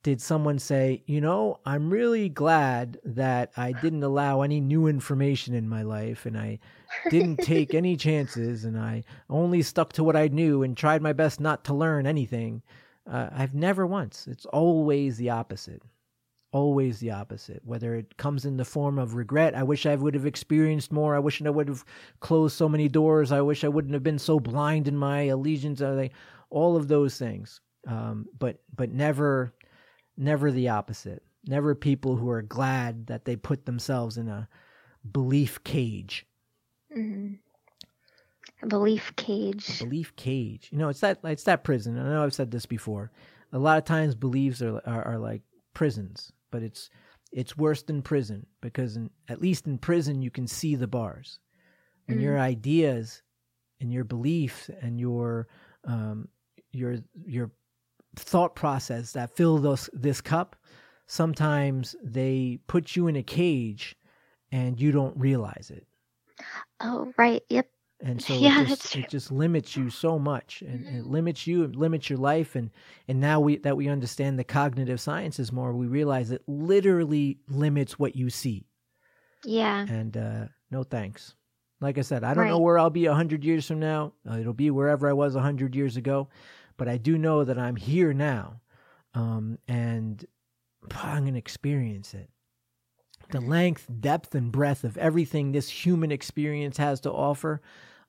did someone say you know i'm really glad that i didn't allow any new information in my life and i didn't take any chances and i only stuck to what i knew and tried my best not to learn anything uh, i've never once. It's always the opposite. Always the opposite. Whether it comes in the form of regret i wish i would have experienced more. I wish i would have closed so many doors. I wish i wouldn't have been so blind in my allegiance. All of those things. Um, but but never never the opposite. Never people who are glad that they put themselves in a belief cage. Mhm. Belief cage. belief cage you know it's that it's that prison i know i've said this before a lot of times beliefs are are, are like prisons but it's it's worse than prison because in, at least in prison you can see the bars and your ideas and your beliefs and your um your your thought process that fill those this cup sometimes they put you in a cage and you don't realize it Oh right. Yep. And so Yeah, it, just, it just limits you so much and it Mhm. limits you it limits your life. And and now we that we understand the cognitive sciences more we realize it literally limits what you see. Yeah. and uh no thanks. Like i said i don't know where i'll be a hundred years from now. Uh, it'll be wherever i was a hundred years ago. But i do know that i'm here now. Um and i'm going to experience it. The length depth and breadth of everything this human experience has to offer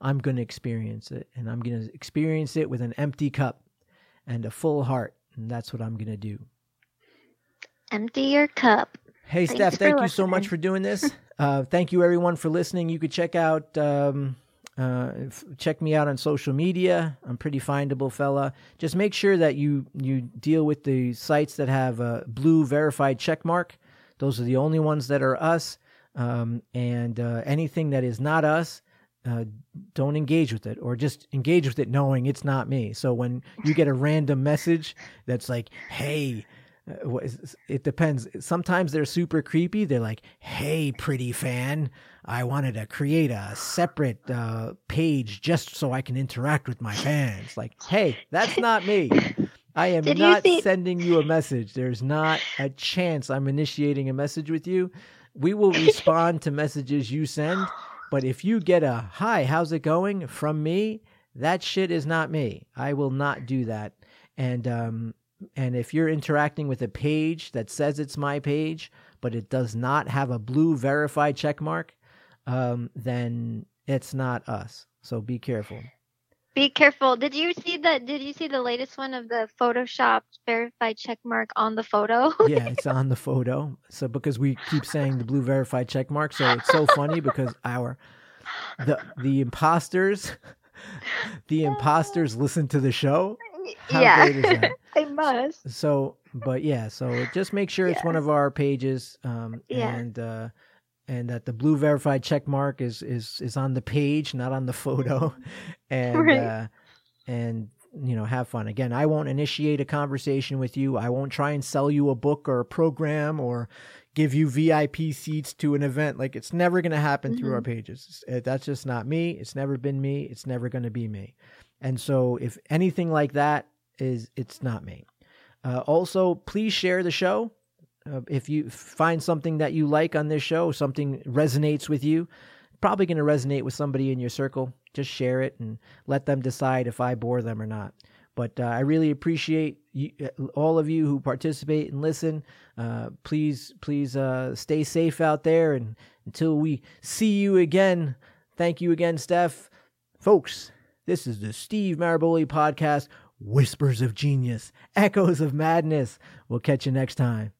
i'm going to experience it and i'm going to experience it with an empty cup and a full heart and that's what i'm going to do Empty your cup. Hey, Thanks Steph, thank you so much for doing this. uh, thank you, everyone, for listening. You could check out, um, uh, f- check me out on social media. I'm pretty findable, fella. Just make sure that you you deal with the sites that have a blue verified check mark. Those are the only ones that are us. Um, and uh, anything that is not us, uh, don't engage with it or just engage with it knowing it's not me. So when you get a random message that's like, hey, uh, it depends. Sometimes they're super creepy. They're like, "Hey, pretty fan, I wanted to create a separate uh, page just so I can interact with my fans." Like, "Hey, that's not me. I am Did not see- sending you a message. There's not a chance I'm initiating a message with you. We will respond to messages you send, but if you get a "Hi, how's it going?" from me, that shit is not me. I will not do that." And um, and if you're interacting with a page that says it's my page, but it does not have a blue verified check mark, um, then it's not us. So be careful. Be careful. Did you see the Did you see the latest one of the Photoshop verified check mark on the photo? yeah, it's on the photo. So because we keep saying the blue verified check mark, so it's so funny because our the the imposters the imposters listen to the show how yeah. great is that? they must. So, but yeah, so just make sure it's one of our pages, um, yeah. and uh, and that the blue verified check mark is is is on the page, not on the photo, and right. uh, and you know have fun. Again, I won't initiate a conversation with you. I won't try and sell you a book or a program or give you VIP seats to an event. Like it's never going to happen mm-hmm. through our mm-hmm. pages. That's just not me. It's never been me. It's never going to be me. And so if anything like that is, it's not me. Uh, also, please share the show. Uh, if you find something that you like on this show, something resonates with you, probably going to resonate with somebody in your circle. Just share it and let them decide if I bore them or not. But uh, I really appreciate you, uh, all of you who participate and listen. Uh, please, please uh, stay safe out there. And until we see you again, thank you again, Steph. Folks, this is the Steve Maraboli podcast, Whispers of Genius, Echoes of Madness. We'll catch you next time.